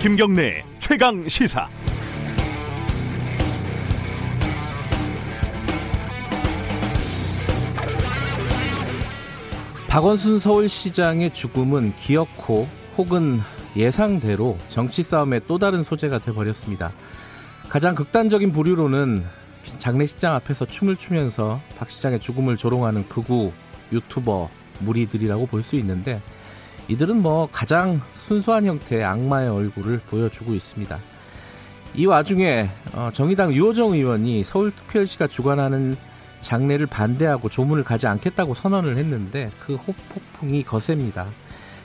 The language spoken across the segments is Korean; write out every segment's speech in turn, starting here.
김경래 최강 시사. 박원순 서울시장의 죽음은 기어코 혹은 예상대로 정치 싸움의 또 다른 소재가 돼버렸습니다. 가장 극단적인 부류로는 장례식장 앞에서 춤을 추면서 박 시장의 죽음을 조롱하는 극우 유튜버 무리들이라고 볼 수 있는데 이들은 뭐 가장 순수한 형태의 악마의 얼굴을 보여주고 있습니다. 이 와중에 어, 정의당 유호정 의원이 서울특별시가 주관하는 장례를 반대하고 조문을 가지 않겠다고 선언을 했는데 그 호폭풍이 거셉니다.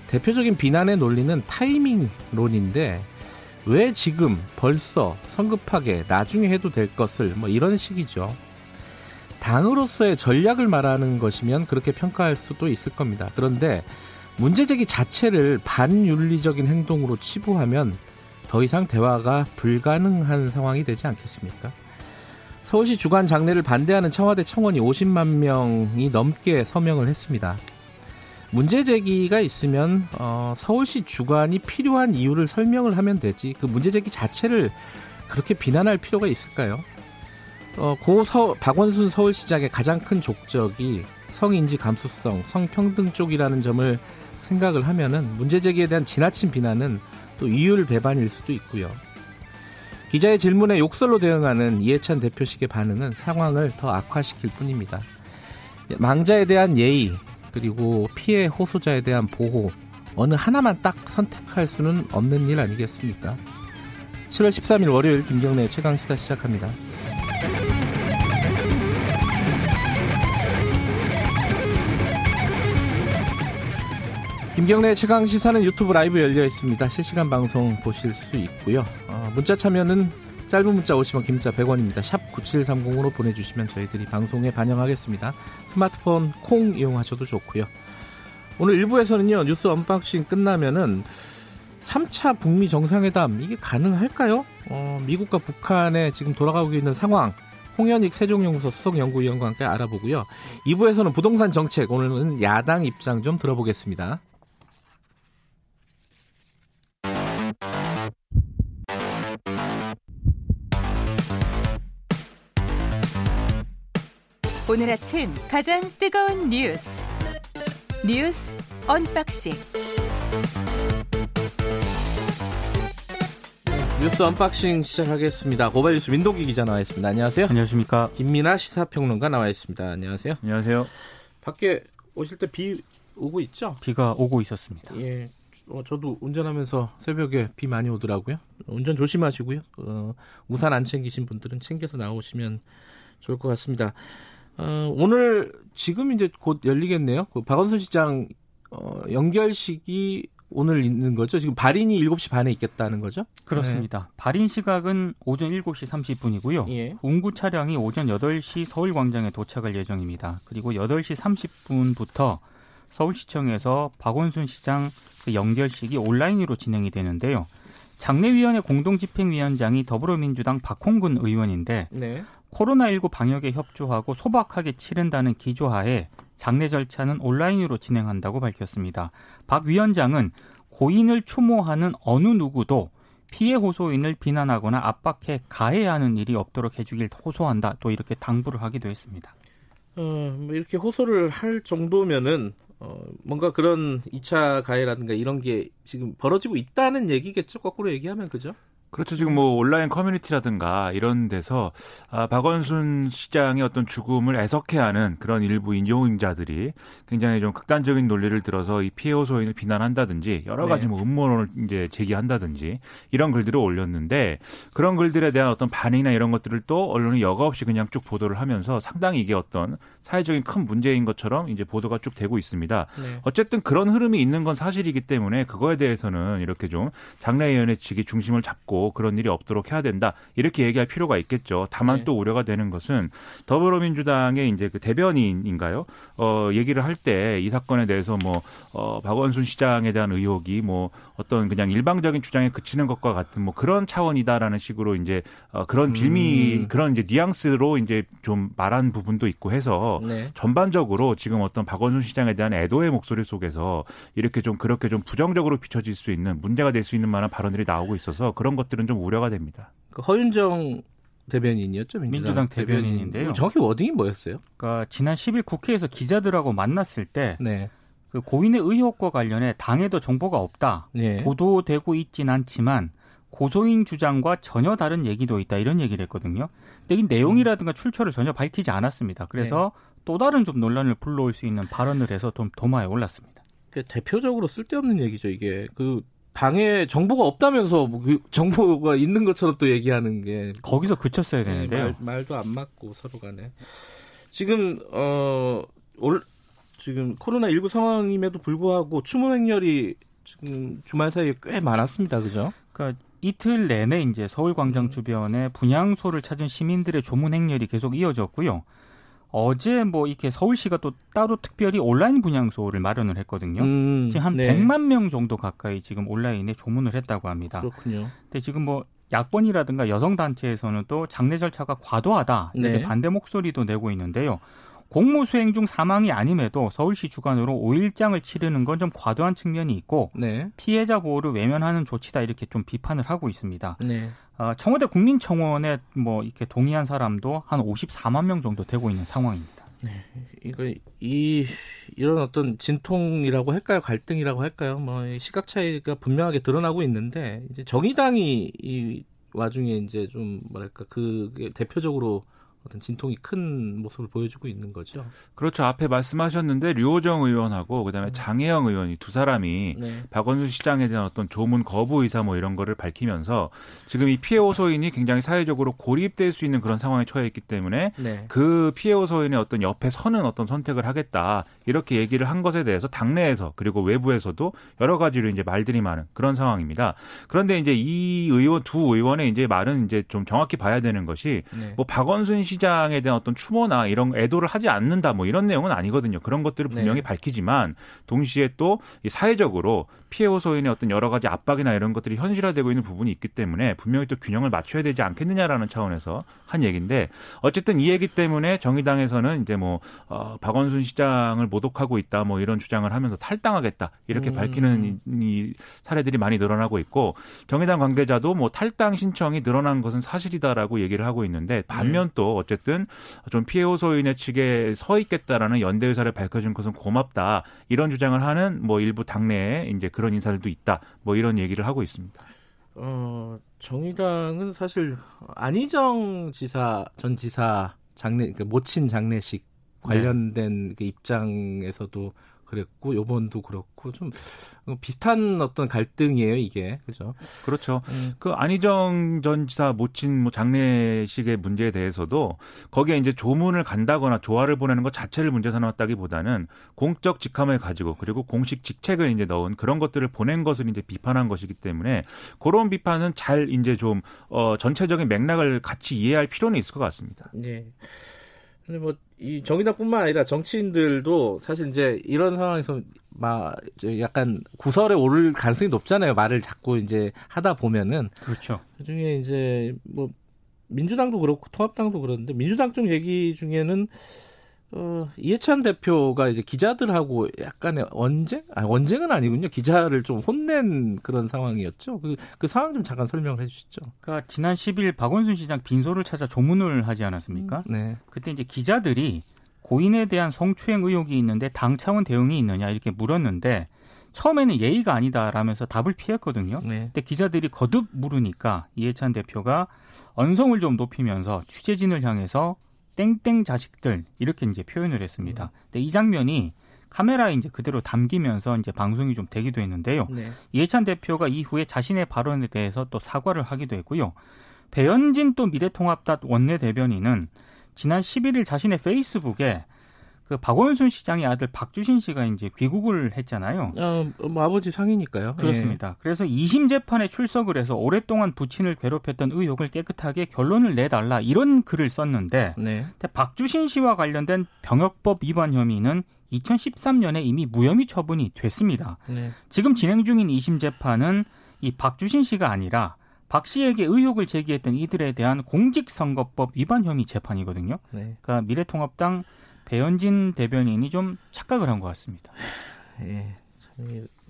대표적인 비난의 논리는 타이밍론인데 왜 지금 벌써 성급하게 나중에 해도 될 것을 뭐 이런 식이죠. 당으로서의 전략을 말하는 것이면 그렇게 평가할 수도 있을 겁니다. 그런데 문제제기 자체를 반윤리적인 행동으로 치부하면 더 이상 대화가 불가능한 상황이 되지 않겠습니까? 서울시 주관 장례를 반대하는 청와대 청원이 50만 명이 넘게 서명을 했습니다. 문제 제기가 있으면 어, 서울시 주관이 필요한 이유를 설명을 하면 되지 그 문제 제기 자체를 그렇게 비난할 필요가 있을까요? 어, 고 서, 박원순 서울시장의 가장 큰 족적이 성인지 감수성, 성평등 쪽이라는 점을 생각을 하면은 문제 제기에 대한 지나친 비난은 또 이율 배반일 수도 있고요. 기자의 질문에 욕설로 대응하는 이해찬 대표식의 반응은 상황을 더 악화시킬 뿐입니다. 망자에 대한 예의 그리고 피해 호소자에 대한 보호 어느 하나만 딱 선택할 수는 없는 일 아니겠습니까? 7월 13일 월요일 김경래 최강 시사 시작합니다. 김경래 최강 시사는 유튜브 라이브 열려 있습니다. 실시간 방송 보실 수 있고요. 어, 문자 참여는 짧은 문자 50원, 긴 문자 100원입니다. 샵 9730으로 보내주시면 저희들이 방송에 반영하겠습니다. 스마트폰 콩 이용하셔도 좋고요. 오늘 1부에서는요. 뉴스 언박싱 끝나면은 3차 북미 정상회담 이게 가능할까요? 어, 미국과 북한에 지금 돌아가고 있는 상황 홍현익 세종연구소 수석연구위원과 함께 알아보고요. 2부에서는 부동산 정책 오늘은 야당 입장 좀 들어보겠습니다. 오늘 아침 가장 뜨거운 뉴스 뉴스 언박싱 뉴스 언박싱 시작하겠습니다. 고발 뉴스 민동기 기자 나와 있습니다. 안녕하세요. 안녕하십니까. 김민아 시사평론가 나와 있습니다. 안녕하세요. 안녕하세요. 밖에 오실 때 비 오고 있죠? 비가 오고 있었습니다. 예. 어, 저도 운전하면서 새벽에 비 많이 오더라고요. 운전 조심하시고요. 어, 우산 안 챙기신 분들은 챙겨서 나오시면 좋을 것 같습니다. 어, 오늘 지금 이제 곧 열리겠네요. 그 박원순 시장 어, 연결식이 오늘 있는 거죠. 지금 발인이 7시 반에 있겠다는 거죠? 그렇습니다. 네. 발인 시각은 오전 7시 30분이고요. 예. 운구 차량이 오전 8시 서울광장에 도착할 예정입니다. 그리고 8시 30분부터 서울시청에서 박원순 시장 그 연결식이 온라인으로 진행이 되는데요. 장례위원회 공동집행위원장이 더불어민주당 박홍근 의원인데 네. 코로나19 방역에 협조하고 소박하게 치른다는 기조하에 장례 절차는 온라인으로 진행한다고 밝혔습니다. 박 위원장은 고인을 추모하는 어느 누구도 피해 호소인을 비난하거나 압박해 가해하는 일이 없도록 해주길 호소한다. 또 이렇게 당부를 하기도 했습니다. 어, 뭐 이렇게 호소를 할 정도면은 어, 뭔가 그런 2차 가해라든가 이런 게 지금 벌어지고 있다는 얘기겠죠? 거꾸로 얘기하면 그죠? 그렇죠. 지금 뭐 온라인 커뮤니티라든가 이런 데서 아, 박원순 시장의 어떤 죽음을 애석해하는 그런 일부 인용자들이 굉장히 좀 극단적인 논리를 들어서 이 피해 호소인을 비난한다든지 여러 가지 네. 뭐 음모론을 이제 제기한다든지 이런 글들을 올렸는데 그런 글들에 대한 어떤 반응이나 이런 것들을 또 언론이 여과 없이 그냥 쭉 보도를 하면서 상당히 이게 어떤 사회적인 큰 문제인 것처럼 이제 보도가 쭉 되고 있습니다. 네. 어쨌든 그런 흐름이 있는 건 사실이기 때문에 그거에 대해서는 이렇게 좀 장례위원회 측이 중심을 잡고 하고 그런 일이 없도록 해야 된다. 이렇게 얘기할 필요가 있겠죠. 다만 네. 또 우려가 되는 것은 더불어민주당의 이제 그 대변인인가요? 어, 얘기를 할 때 이 사건에 대해서 뭐, 어, 박원순 시장에 대한 의혹이 뭐 어떤 그냥 일방적인 주장에 그치는 것과 같은 뭐 그런 차원이다라는 식으로 이제 어, 그런 빌미 음. 그런 이제 뉘앙스로 이제 좀 말한 부분도 있고 해서 네. 전반적으로 지금 어떤 박원순 시장에 대한 애도의 목소리 속에서 이렇게 좀 그렇게 좀 부정적으로 비춰질 수 있는 문제가 될 수 있는 만한 발언들이 나오고 있어서 그런 것 들은 좀 우려가 됩니다. 그 허윤정 대변인이었죠 민주당, 민주당 대변인인데요. 정확히 워딩이 뭐였어요? 그러니까 지난 10일 국회에서 기자들하고 만났을 때 네. 그 고인의 의혹과 관련해 당에도 정보가 없다. 네. 보도되고 있진 않지만 고소인 주장과 전혀 다른 얘기도 있다 이런 얘기를 했거든요. 근데 이 내용이라든가 출처를 전혀 밝히지 않았습니다. 그래서 네. 또 다른 좀 논란을 불러올 수 있는 발언을 해서 좀 도마에 올랐습니다. 대표적으로 쓸데없는 얘기죠 이게 그 당에 정보가 없다면서 뭐그 정보가 있는 것처럼 또 얘기하는 게 거기서 그쳤어야 네, 되는데요. 말, 말도 안 맞고 서로 간에 지금 어 올 지금 코로나 19 상황임에도 불구하고 추모 행렬이 지금 주말 사이에 꽤 많았습니다. 그죠? 그러니까 이틀 내내 이제 서울 광장 주변에 분향소를 찾은 시민들의 조문 행렬이 계속 이어졌고요. 어제 뭐 이렇게 서울시가 또 따로 특별히 온라인 분향소를 마련을 했거든요. 음, 지금 한 네. 100만 명 정도 가까이 지금 온라인에 조문을 했다고 합니다. 그렇군요. 근데 지금 뭐 약본이라든가 여성 단체에서는 또 장례 절차가 과도하다 이렇게 네. 반대 목소리도 내고 있는데요. 공무 수행 중 사망이 아님에도 서울시 주관으로 5일장을 치르는 건 좀 과도한 측면이 있고 네. 피해자 보호를 외면하는 조치다 이렇게 좀 비판을 하고 있습니다. 네. 어, 청와대 국민청원에 뭐 이렇게 동의한 사람도 한 54만 명 정도 되고 있는 상황입니다. 네, 이거 이 이런 어떤 진통이라고 할까요, 갈등이라고 할까요, 뭐 시각 차이가 분명하게 드러나고 있는데 이제 정의당이 이 와중에 이제 좀 뭐랄까 그 대표적으로 어떤 진통이 큰 모습을 보여주고 있는 거죠. 그렇죠. 앞에 말씀하셨는데 류호정 의원하고 그다음에 음. 장혜영 의원이 두 사람이 네. 박원순 시장에 대한 어떤 조문 거부 의사 뭐 이런 거를 밝히면서 지금 이 피해 호소인이 굉장히 사회적으로 고립될 수 있는 그런 상황에 처해 있기 때문에 네. 그 피해 호소인의 어떤 옆에 서는 어떤 선택을 하겠다 이렇게 얘기를 한 것에 대해서 당내에서 그리고 외부에서도 여러 가지로 이제 말들이 많은 그런 상황입니다. 그런데 이제 이 의원 두 의원의 이제 말은 이제 좀 정확히 봐야 되는 것이 네. 뭐 박원순 시 시장에 대한 어떤 추모나 이런 애도를 하지 않는다 뭐 이런 내용은 아니거든요. 그런 것들을 분명히 네. 밝히지만 동시에 또 사회적으로 피해 호소인의 어떤 여러 가지 압박이나 이런 것들이 현실화되고 있는 부분이 있기 때문에 분명히 또 균형을 맞춰야 되지 않겠느냐라는 차원에서 한 얘기인데 어쨌든 이 얘기 때문에 정의당에서는 이제 뭐 어, 박원순 시장을 모독하고 있다 뭐 이런 주장을 하면서 탈당하겠다 이렇게 음. 밝히는 이 사례들이 많이 늘어나고 있고 정의당 관계자도 뭐 탈당 신청이 늘어난 것은 사실이다라고 얘기를 하고 있는데 반면 네. 또 어쨌든 좀 피해 호소인의 측에 서 있겠다라는 연대 의사를 밝혀준 것은 고맙다 이런 주장을 하는 뭐 일부 당내에 이제 그런 인사들도 있다. 뭐 이런 얘기를 하고 있습니다. 어, 정의당은 사실 안희정 지사 전 지사 장례 그 모친 장례식 관련된 네. 그 입장에서도 그랬고 요번도 그렇고 좀 비슷한 어떤 갈등이에요 이게 그죠? 그렇죠. 음. 그 안희정 전 지사 모친 뭐 장례식의 문제에 대해서도 거기에 이제 조문을 간다거나 조화를 보내는 것 자체를 문제 삼았다기보다는 공적 직함을 가지고 그리고 공식 직책을 이제 넣은 그런 것들을 보낸 것을 이제 비판한 것이기 때문에 그런 비판은 잘 이제 좀 어, 전체적인 맥락을 같이 이해할 필요는 있을 것 같습니다. 네. 근데 뭐 이 정의당뿐만 아니라 정치인들도 사실 이제 이런 상황에서 막 약간 구설에 오를 가능성이 높잖아요. 말을 자꾸 이제 하다 보면은 그렇죠. 그중에 이제 뭐 민주당도 그렇고 통합당도 그런데 민주당 쪽 얘기 중에는 어, 이해찬 대표가 이제 기자들하고 약간의 언쟁? 아, 언쟁은 아니군요. 기자를 좀 혼낸 그런 상황이었죠. 그, 그 상황 좀 잠깐 설명을 해 주시죠. 그러니까 지난 10일 박원순 시장 빈소를 찾아 조문을 하지 않았습니까? 음, 네. 그때 이제 기자들이 고인에 대한 성추행 의혹이 있는데 당 차원 대응이 있느냐 이렇게 물었는데 처음에는 예의가 아니다라면서 답을 피했거든요. 네. 근데 기자들이 거듭 물으니까 이해찬 대표가 언성을 좀 높이면서 취재진을 향해서 땡땡 자식들 이렇게 이제 표현을 했습니다. 음. 근데 이 장면이 카메라에 이제 그대로 담기면서 이제 방송이 좀 되기도 했는데요. 네. 이해찬 대표가 이후에 자신의 발언에 대해서 또 사과를 하기도 했고요. 배현진 또 미래통합당 원내 대변인은 지난 11일 자신의 페이스북에 그 박원순 시장의 아들 박주신 씨가 이제 귀국을 했잖아요. 어, 뭐 아버지 상이니까요. 그렇습니다. 예. 그래서 2심 재판에 출석을 해서 오랫동안 부친을 괴롭혔던 의혹을 깨끗하게 결론을 내달라 이런 글을 썼는데 네. 박주신 씨와 관련된 병역법 위반 혐의는 2013년에 이미 무혐의 처분이 됐습니다. 네. 지금 진행 중인 2심 재판은 이 박주신 씨가 아니라 박 씨에게 의혹을 제기했던 이들에 대한 공직선거법 위반 혐의 재판이거든요. 네. 그러니까 미래통합당 배현진 대변인이 좀 착각을 한 것 같습니다. 예,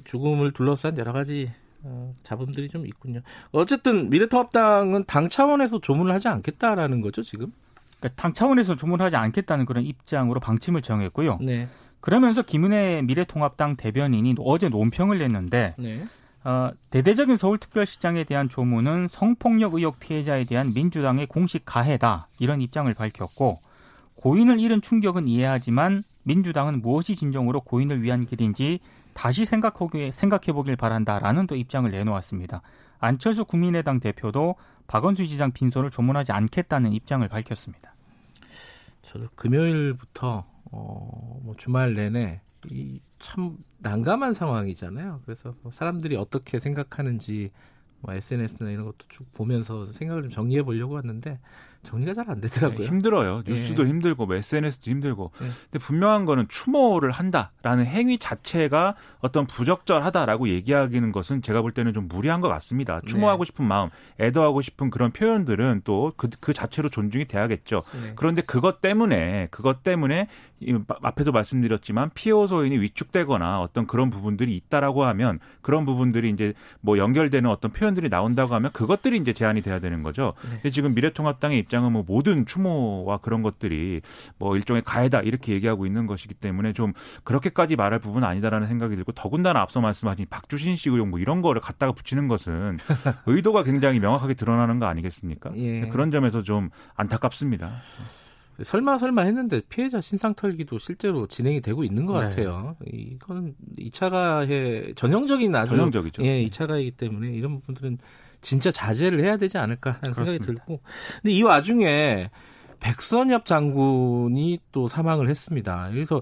죽음을 둘러싼 여러 가지 어, 자본들이 좀 있군요. 어쨌든 미래통합당은 당 차원에서 조문을 하지 않겠다라는 거죠 지금? 그러니까 당 차원에서 조문하지 않겠다는 그런 입장으로 방침을 정했고요. 네. 그러면서 김은혜 미래통합당 대변인이 어제 논평을 냈는데 네. 어, 대대적인 서울특별시장에 대한 조문은 성폭력 의혹 피해자에 대한 민주당의 공식 가해다 이런 입장을 밝혔고 고인을 잃은 충격은 이해하지만 민주당은 무엇이 진정으로 고인을 위한 길인지 다시 생각해 보길 바란다라는 또 입장을 내놓았습니다. 안철수 국민의당 대표도 박원순 시장 빈소를 조문하지 않겠다는 입장을 밝혔습니다. 저도 금요일부터 어, 뭐 주말 내내 이 참 난감한 상황이잖아요. 그래서 뭐 사람들이 어떻게 생각하는지 뭐 SNS나 이런 것도 쭉 보면서 생각을 좀 정리해 보려고 하는데 정리가 잘 안 되더라고요. 네, 힘들어요. 뉴스도 네. 힘들고 뭐 SNS도 힘들고. 네. 근데 분명한 거는 추모를 한다라는 행위 자체가 어떤 부적절하다라고 얘기하기는 것은 제가 볼 때는 좀 무리한 것 같습니다. 추모하고 네. 싶은 마음, 애도하고 싶은 그런 표현들은 또그 그 자체로 존중이 돼야겠죠. 네. 그런데 그것 때문에 그것 때문에 앞에도 말씀드렸지만 피해 소인이 위축되거나 어떤 그런 부분들이 있다라고 하면 그런 부분들이 이제 뭐 연결되는 어떤 표현들이 나온다고 하면 그것들이 이제 제한이 돼야 되는 거죠. 네. 근데 지금 미래통합당의 입장 입장은 뭐 모든 추모와 그런 것들이 뭐 일종의 가해다 이렇게 얘기하고 있는 것이기 때문에 좀 그렇게까지 말할 부분은 아니다라는 생각이 들고 더군다나 앞서 말씀하신 박주신 씨 의혹 뭐 이런 거를 갖다가 붙이는 것은 의도가 굉장히 명확하게 드러나는 거 아니겠습니까? 예. 그런 점에서 좀 안타깝습니다. 설마 설마 했는데 피해자 신상 털기도 실제로 진행이 되고 있는 것 네. 같아요. 이건 2차 가해 전형적인 아주 전형적이죠. 예, 2차 가해이기 때문에 이런 부분들은 진짜 자제를 해야 되지 않을까 하는 그렇습니다. 생각이 들고. 근데 이 와중에 백선엽 장군이 또 사망을 했습니다. 그래서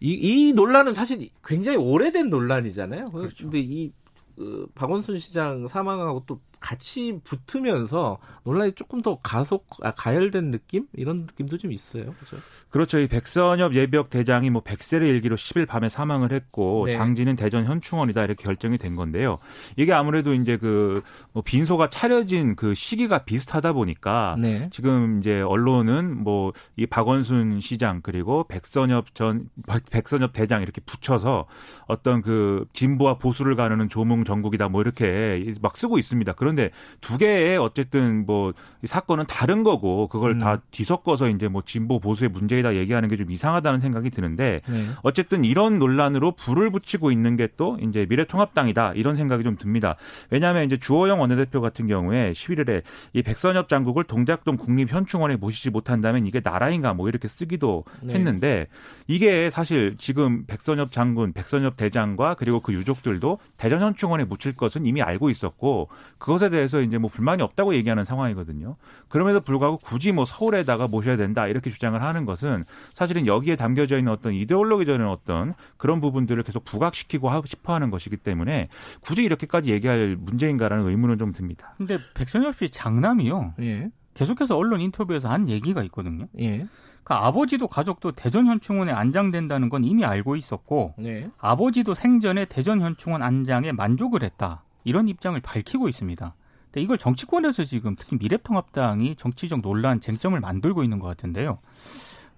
이, 이 논란은 사실 굉장히 오래된 논란이잖아요. 그렇죠. 근데 이 그, 박원순 시장 사망하고 또 같이 붙으면서 논란이 조금 더 가속 아, 가열된 느낌 이런 느낌도 좀 있어요. 그렇죠? 그렇죠. 이 백선엽 예비역 대장이 뭐 백세의 일기로 10일 밤에 사망을 했고 네. 장지는 대전 현충원이다 이렇게 결정이 된 건데요. 이게 아무래도 이제 그 뭐 빈소가 차려진 그 시기가 비슷하다 보니까 네. 지금 이제 언론은 뭐 이 박원순 시장 그리고 백선엽 전 백선엽 대장 이렇게 붙여서 어떤 그 진보와 보수를 가르는 조몽 정국이다 뭐 이렇게 막 쓰고 있습니다. 그런 데 두 개의 어쨌든 뭐 사건은 다른 거고 그걸 음. 다 뒤섞어서 이제 뭐 진보 보수의 문제이다 얘기하는 게 좀 이상하다는 생각이 드는데 네. 어쨌든 이런 논란으로 불을 붙이고 있는 게 또 이제 미래통합당이다 이런 생각이 좀 듭니다. 왜냐하면 이제 주호영 원내대표 같은 경우에 11일에 이 백선엽 장국을 동작동 국립현충원에 모시지 못한다면 이게 나라인가 뭐 이렇게 쓰기도 네. 했는데 이게 사실 지금 백선엽 장군, 백선엽 대장과 그리고 그 유족들도 대전현충원에 묻힐 것은 이미 알고 있었고 그것 에 대해서 이제 뭐 불만이 없다고 얘기하는 상황이거든요. 그럼에도 불구하고 굳이 뭐 서울에다가 모셔야 된다 이렇게 주장을 하는 것은 사실은 여기에 담겨져 있는 어떤 이데올로기적인 어떤 그런 부분들을 계속 부각시키고 싶어 하는 것이기 때문에 굳이 이렇게까지 얘기할 문제인가라는 의문은 좀 듭니다. 근데 백선엽 씨 장남이요. 예. 계속해서 언론 인터뷰에서 한 얘기가 있거든요. 예. 그 아버지도 가족도 대전 현충원에 안장된다는 건 이미 알고 있었고 네. 아버지도 생전에 대전 현충원 안장에 만족을 했다. 이런 입장을 밝히고 있습니다. 근데 이걸 정치권에서 지금 특히 미래통합당이 정치적 논란, 쟁점을 만들고 있는 것 같은데요.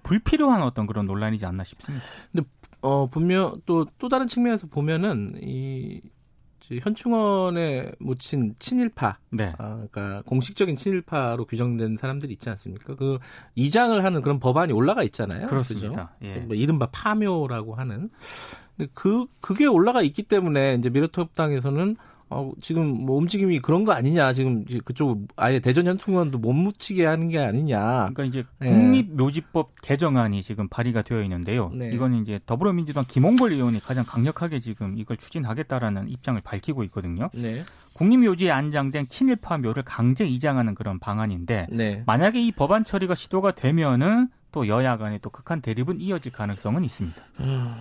불필요한 어떤 그런 논란이지 않나 싶습니다. 근데 어 분명 또 또 다른 측면에서 보면은 이 현충원에 묻힌 친일파, 네. 아, 그러니까 공식적인 친일파로 규정된 사람들이 있지 않습니까? 그 이장을 하는 그런 법안이 올라가 있잖아요. 그렇습니다. 예. 뭐 이른바 파묘라고 하는. 근데 그 그게 올라가 있기 때문에 이제 미래통합당에서는 어, 지금 뭐 움직임이 그런 거 아니냐. 지금 그쪽 아예 대전 현충원도 못 묻히게 하는 게 아니냐. 그러니까 이제 네. 국립묘지법 개정안이 지금 발의가 되어 있는데요. 네. 이거는 이제 더불어민주당 김홍걸 의원이 가장 강력하게 지금 이걸 추진하겠다라는 입장을 밝히고 있거든요. 네. 국립묘지에 안장된 친일파 묘를 강제 이장하는 그런 방안인데 네. 만약에 이 법안 처리가 시도가 되면은 또 여야 간의 또 극한 대립은 이어질 가능성은 있습니다. 음.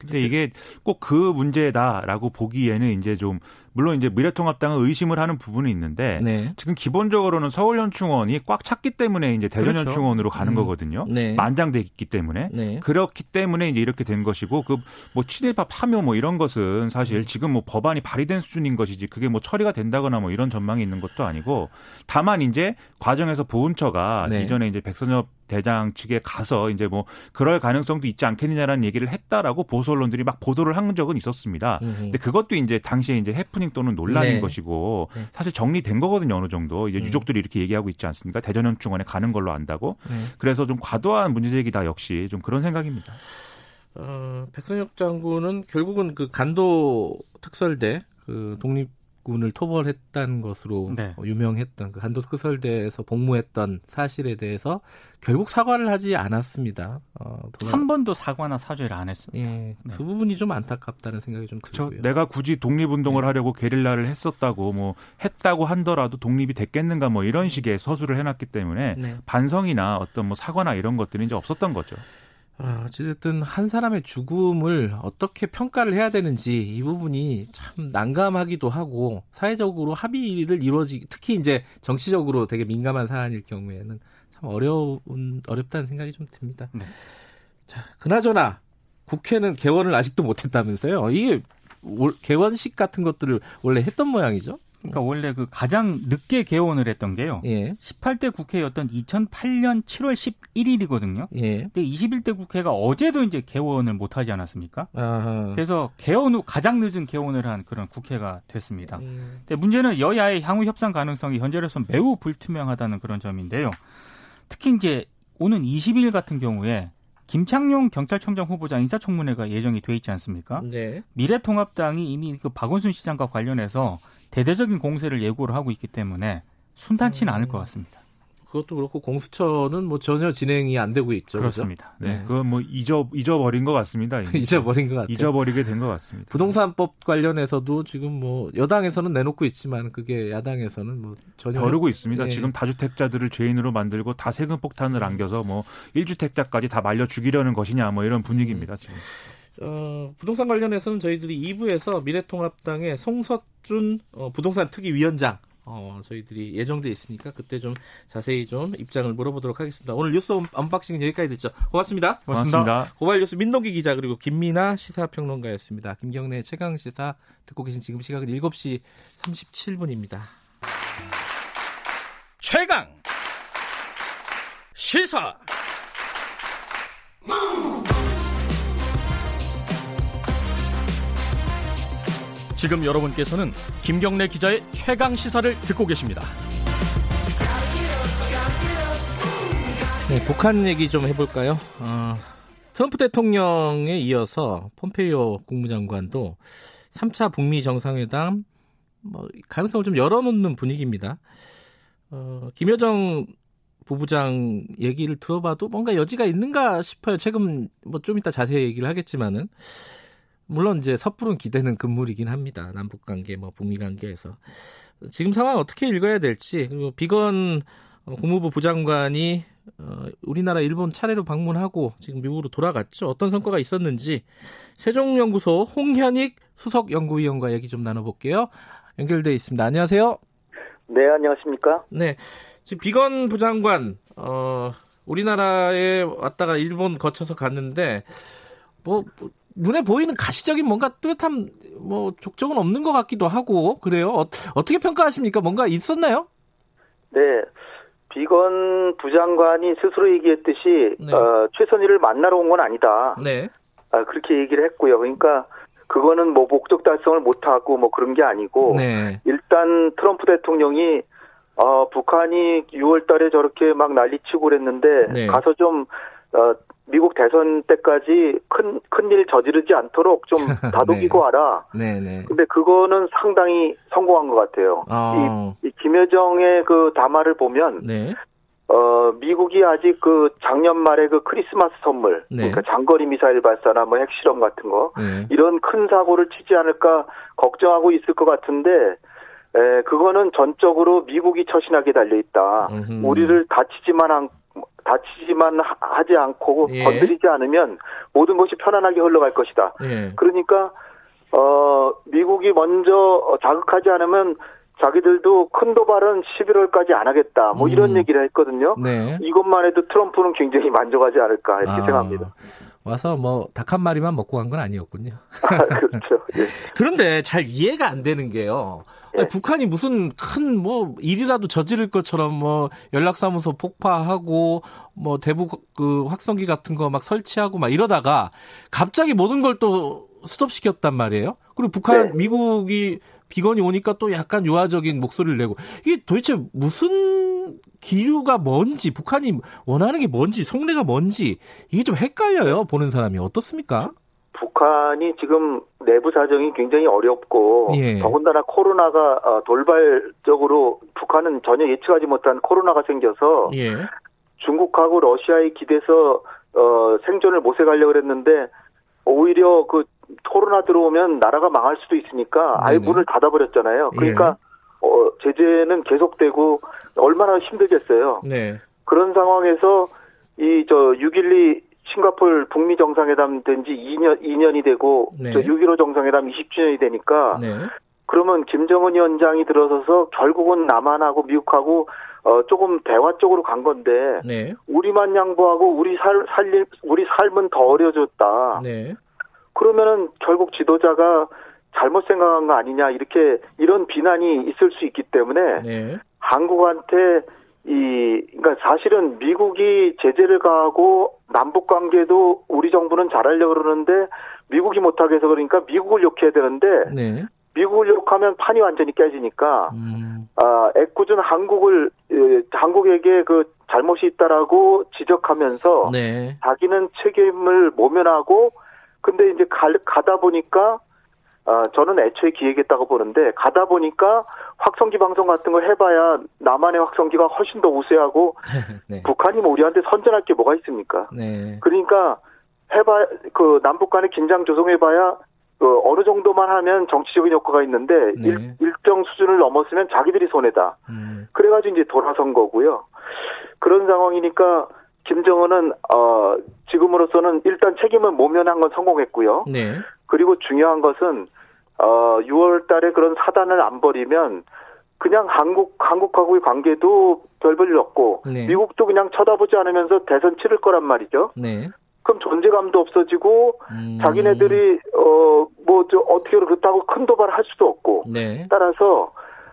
근데 이게 꼭 그 문제다라고 보기에는 이제 좀 물론 이제 미래통합당은 의심을 하는 부분이 있는데 네. 지금 기본적으로는 서울현충원이 꽉 찼기 때문에 이제 대전현충원으로 그렇죠. 가는 음. 거거든요. 네. 만장돼 있기 때문에 네. 그렇기 때문에 이제 이렇게 된 것이고 그 뭐 친일파 파묘 뭐 이런 것은 사실 음. 지금 뭐 법안이 발의된 수준인 것이지 그게 뭐 처리가 된다거나 뭐 이런 전망이 있는 것도 아니고 다만 이제 과정에서 보훈처가 네. 이전에 이제 백선엽 대장 측에 가서 이제 뭐 그럴 가능성도 있지 않겠느냐라는 얘기를 했다라고 보수 언론들이 막 보도를 한 적은 있었습니다. 근데 그것도 이제 당시에 이제 해프닝 또는 논란인 네. 것이고 네. 사실 정리된 거거든요 어느 정도 이제 음. 유족들이 이렇게 얘기하고 있지 않습니까? 대전현충원에 가는 걸로 안다고. 네. 그래서 좀 과도한 문제제기다 역시 좀 그런 생각입니다. 어, 백선혁 장군은 결국은 그 간도 특설대 그 독립 군을 토벌했다는 것으로 네. 유명했던 그 한도 특설대에서 복무했던 사실에 대해서 결국 사과를 하지 않았습니다. 어, 한 번도 사과나 사죄를 안 했습니다. 예, 네. 그 부분이 좀 안타깝다는 생각이 좀 들고요. 내가 굳이 독립운동을 네. 하려고 게릴라를 했었다고 뭐 했다고 한더라도 독립이 됐겠는가 뭐 이런 식의 서술을 해놨기 때문에 네. 반성이나 어떤 뭐 사과나 이런 것들이 이제 없었던 거죠. 아, 어쨌든 한 사람의 죽음을 어떻게 평가를 해야 되는지 이 부분이 참 난감하기도 하고 사회적으로 합의를 이루어지 특히 이제 정치적으로 되게 민감한 사안일 경우에는 참 어려운 어렵다는 생각이 좀 듭니다. 네. 자, 그나저나 국회는 개원을 아직도 못했다면서요? 이게 개원식 같은 것들을 원래 했던 모양이죠? 그러니까 원래 그 가장 늦게 개원을 했던 게요. 예. 18대 국회였던 2008년 7월 11일이거든요. 예. 근데 21대 국회가 어제도 이제 개원을 못 하지 않았습니까? 아하. 그래서 개원 후 가장 늦은 개원을 한 그런 국회가 됐습니다. 음. 근데 문제는 여야의 향후 협상 가능성이 현재로서 매우 불투명하다는 그런 점인데요. 특히 이제 오는 20일 같은 경우에 김창룡 경찰청장 후보자 인사청문회가 예정이 돼 있지 않습니까? 네. 미래통합당이 이미 그 박원순 시장과 관련해서 대대적인 공세를 예고를 하고 있기 때문에 순탄치는 음. 않을 것 같습니다. 그것도 그렇고 공수처는 뭐 전혀 진행이 안 되고 있죠. 그렇습니다. 그렇죠? 네. 그건 뭐 잊어 잊어버린 것 같습니다. 잊어버린 것 같아요. 잊어버리게 된 것 같습니다. 부동산법 관련해서도 지금 뭐 여당에서는 내놓고 있지만 그게 야당에서는 뭐 전혀 벼르고 있습니다. 네. 지금 다주택자들을 죄인으로 만들고 다 세금 폭탄을 안겨서 뭐 1주택자까지 다 말려 죽이려는 것이냐 뭐 이런 분위기입니다. 지금. 어, 부동산 관련해서는 저희들이 2부에서 미래통합당의 송석준 어, 부동산 특위 위원장 어, 저희들이 예정돼 있으니까 그때 좀 자세히 좀 입장을 물어보도록 하겠습니다. 오늘 뉴스 언박싱은 여기까지 됐죠. 고맙습니다. 고맙습니다. 고맙습니다. 고발 뉴스 민동기 기자 그리고 김민아 시사평론가였습니다. 김경래 최강 시사 듣고 계신 지금 시각은 7시 37분입니다. 최강 시사 지금 여러분께서는 김경래 기자의 최강 시사를 듣고 계십니다. 네, 북한 얘기 좀 해볼까요? 어, 트럼프 대통령에 이어서 폼페이오 국무장관도 3차 북미 정상회담 뭐, 가능성을 좀 열어놓는 분위기입니다. 어, 김여정 부부장 얘기를 들어봐도 뭔가 여지가 있는가 싶어요. 최근 뭐 좀 이따 자세히 얘기를 하겠지만은 물론 이제 섣부른 기대는 금물이긴 합니다. 남북 관계, 뭐 북미 관계에서 지금 상황 어떻게 읽어야 될지 그리고 비건 어, 국무부 부장관이 어, 우리나라 일본 차례로 방문하고 지금 미국으로 돌아갔죠. 어떤 성과가 있었는지 세종연구소 홍현익 수석 연구위원과 얘기 좀 나눠볼게요. 연결돼 있습니다. 안녕하세요. 네, 안녕하십니까? 네, 지금 비건 부장관 어, 우리나라에 왔다가 일본 거쳐서 갔는데 뭐 눈에 보이는 가시적인 뭔가 뚜렷한 뭐 족적은 없는 것 같기도 하고 그래요. 어, 떻게 평가하십니까? 뭔가 있었나요? 네. 비건 부장관이 스스로 얘기했듯이 네. 어, 최선희를 만나러 온 건 아니다. 네. 아, 그렇게 얘기를 했고요. 그러니까 그거는 뭐 목적 달성을 못하고 뭐 그런 게 아니고 네. 일단 트럼프 대통령이 어, 북한이 6월 달에 저렇게 막 난리치고 그랬는데 네. 가서 좀 어, 미국 대선 때까지 큰, 큰일 저지르지 않도록 좀 다독이고 네. 와라. 네네. 네. 근데 그거는 상당히 성공한 것 같아요. 어. 이, 이 김여정의 그 담화를 보면, 네. 어, 미국이 아직 그 작년 말에 그 크리스마스 선물, 네. 그러니까 장거리 미사일 발사나 뭐 핵실험 같은 거, 네. 이런 큰 사고를 치지 않을까 걱정하고 있을 것 같은데, 에, 그거는 전적으로 미국이 처신하게 달려 있다. 음흠. 우리를 다치지만 않, 다치지만 하지 않고 예. 건드리지 않으면 모든 것이 편안하게 흘러갈 것이다. 예. 그러니까 어 미국이 먼저 자극하지 않으면 자기들도 큰 도발은 11월까지 안 하겠다. 뭐 이런 음. 얘기를 했거든요. 네. 이것만 해도 트럼프는 굉장히 만족하지 않을까 이렇게 아, 생각합니다. 와서 뭐 닭 한 마리만 먹고 간 건 아니었군요. 아, 그렇죠. 예. 그런데 잘 이해가 안 되는 게요. 예. 북한이 무슨 큰 뭐 일이라도 저지를 것처럼 뭐 연락사무소 폭파하고 뭐 대북 그 확성기 같은 거 막 설치하고 막 이러다가 갑자기 모든 걸 또 스톱시켰단 말이에요. 그리고 북한 네. 미국이 비건이 오니까 또 약간 유화적인 목소리를 내고 이게 도대체 무슨 기류가 뭔지 북한이 원하는 게 뭔지 속내가 뭔지 이게 좀 헷갈려요 보는 사람이 어떻습니까? 북한이 지금 내부 사정이 굉장히 어렵고 예. 더군다나 코로나가 어, 돌발적으로 북한은 전혀 예측하지 못한 코로나가 생겨서 예. 중국하고 러시아에 기대서 어, 생존을 모색하려고 했는데 오히려 그 코로나 들어오면 나라가 망할 수도 있으니까 아예 네네. 문을 닫아버렸잖아요. 그러니까 예. 어, 제재는 계속되고 얼마나 힘들겠어요. 네. 그런 상황에서 이 저 6.12 싱가폴 북미 정상회담 된 지 2년 2년이 되고 네. 저6.15 정상회담 20주년이 되니까 네. 그러면 김정은 위원장이 들어서서 결국은 남한하고 미국하고 어 조금 대화 쪽으로 간 건데 네. 우리만 양보하고 우리 살 살림 우리 삶은 더 어려졌다. 네. 그러면은 결국 지도자가 잘못 생각한 거 아니냐 이렇게 이런 비난이 있을 수 있기 때문에 네. 한국한테 이 그러니까 사실은 미국이 제재를 가하고 남북 관계도 우리 정부는 잘하려고 그러는데 미국이 못하게 해서 그러니까 미국을 욕해야 되는데 네. 미국을 욕하면 판이 완전히 깨지니까 음. 아 애꿎은 한국을 에, 한국에게 그 잘못이 있다라고 지적하면서 네. 자기는 책임을 모면하고 근데 이제 가, 가다 보니까 어, 저는 애초에 기획했다고 보는데 가다 보니까 확성기 방송 같은 거 해봐야 나만의 확성기가 훨씬 더 우세하고 네. 북한이 뭐 우리한테 선전할 게 뭐가 있습니까? 네. 그러니까 해봐 그 남북 간의 긴장 조성해봐야 그 어느 정도만 하면 정치적인 효과가 있는데 네. 일, 일정 수준을 넘었으면 자기들이 손해다. 음. 그래가지고 이제 돌아선 거고요. 그런 상황이니까 김정은은 어 지금으로서는 일단 책임을 모면한 건 성공했고요. 네. 그리고 중요한 것은 어 6월 달에 그런 사단을 안 버리면 그냥 한국 한국하고의 관계도 별 볼일 없고 네. 미국도 그냥 쳐다보지 않으면서 대선 치를 거란 말이죠. 네. 그럼 존재감도 없어지고 음. 자기네들이 어뭐 어떻게 그렇다고 큰 도발을 할 수도 없고 네. 따라서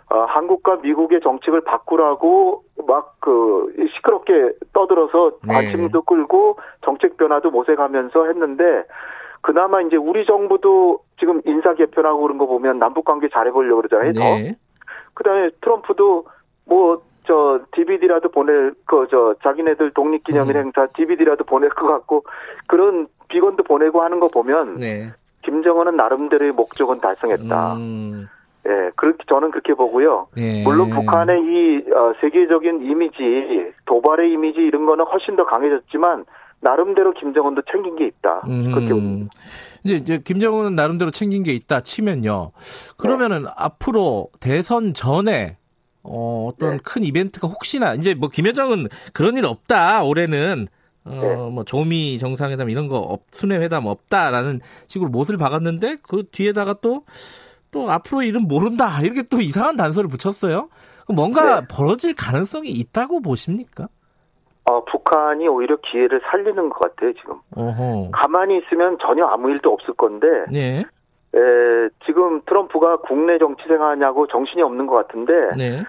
어, 한국과 미국의 정책을 바꾸라고 막 그 시끄럽게 떠들어서 네. 관심도 끌고 정책 변화도 모색하면서 했는데 그나마 이제 우리 정부도 지금 인사 개편하고 그런 거 보면 남북 관계 잘해보려고 그러잖아요. 네. 그다음에 트럼프도 뭐 저 DVD라도 보낼 그 저 자기네들 독립기념일 음. 행사 DVD라도 보낼 것 같고 그런 비건도 보내고 하는 거 보면 네. 김정은은 나름대로의 목적은 달성했다. 음. 예, 그렇게 저는 그렇게 보고요. 예. 물론 북한의 이 어, 세계적인 이미지, 도발의 이미지 이런 거는 훨씬 더 강해졌지만 나름대로 김정은도 챙긴 게 있다. 음. 그렇게 봅니다. 이제, 이제 김정은은 나름대로 챙긴 게 있다 치면요. 그러면은 네. 앞으로 대선 전에 어, 어떤 네. 큰 이벤트가 혹시나 이제 뭐 김여정은 그런 일 없다 올해는 어, 네. 뭐 조미 정상회담 이런 거 없, 순회 회담 없다라는 식으로 못을 박았는데 그 뒤에다가 또 또 앞으로 일은 모른다 이렇게 또 이상한 단서를 붙였어요. 뭔가 네. 벌어질 가능성이 있다고 보십니까? 어, 북한이 오히려 기회를 살리는 것 같아요 지금. 어허. 가만히 있으면 전혀 아무 일도 없을 건데. 네. 에, 지금 트럼프가 국내 정치 생활하냐고 정신이 없는 것 같은데. 네.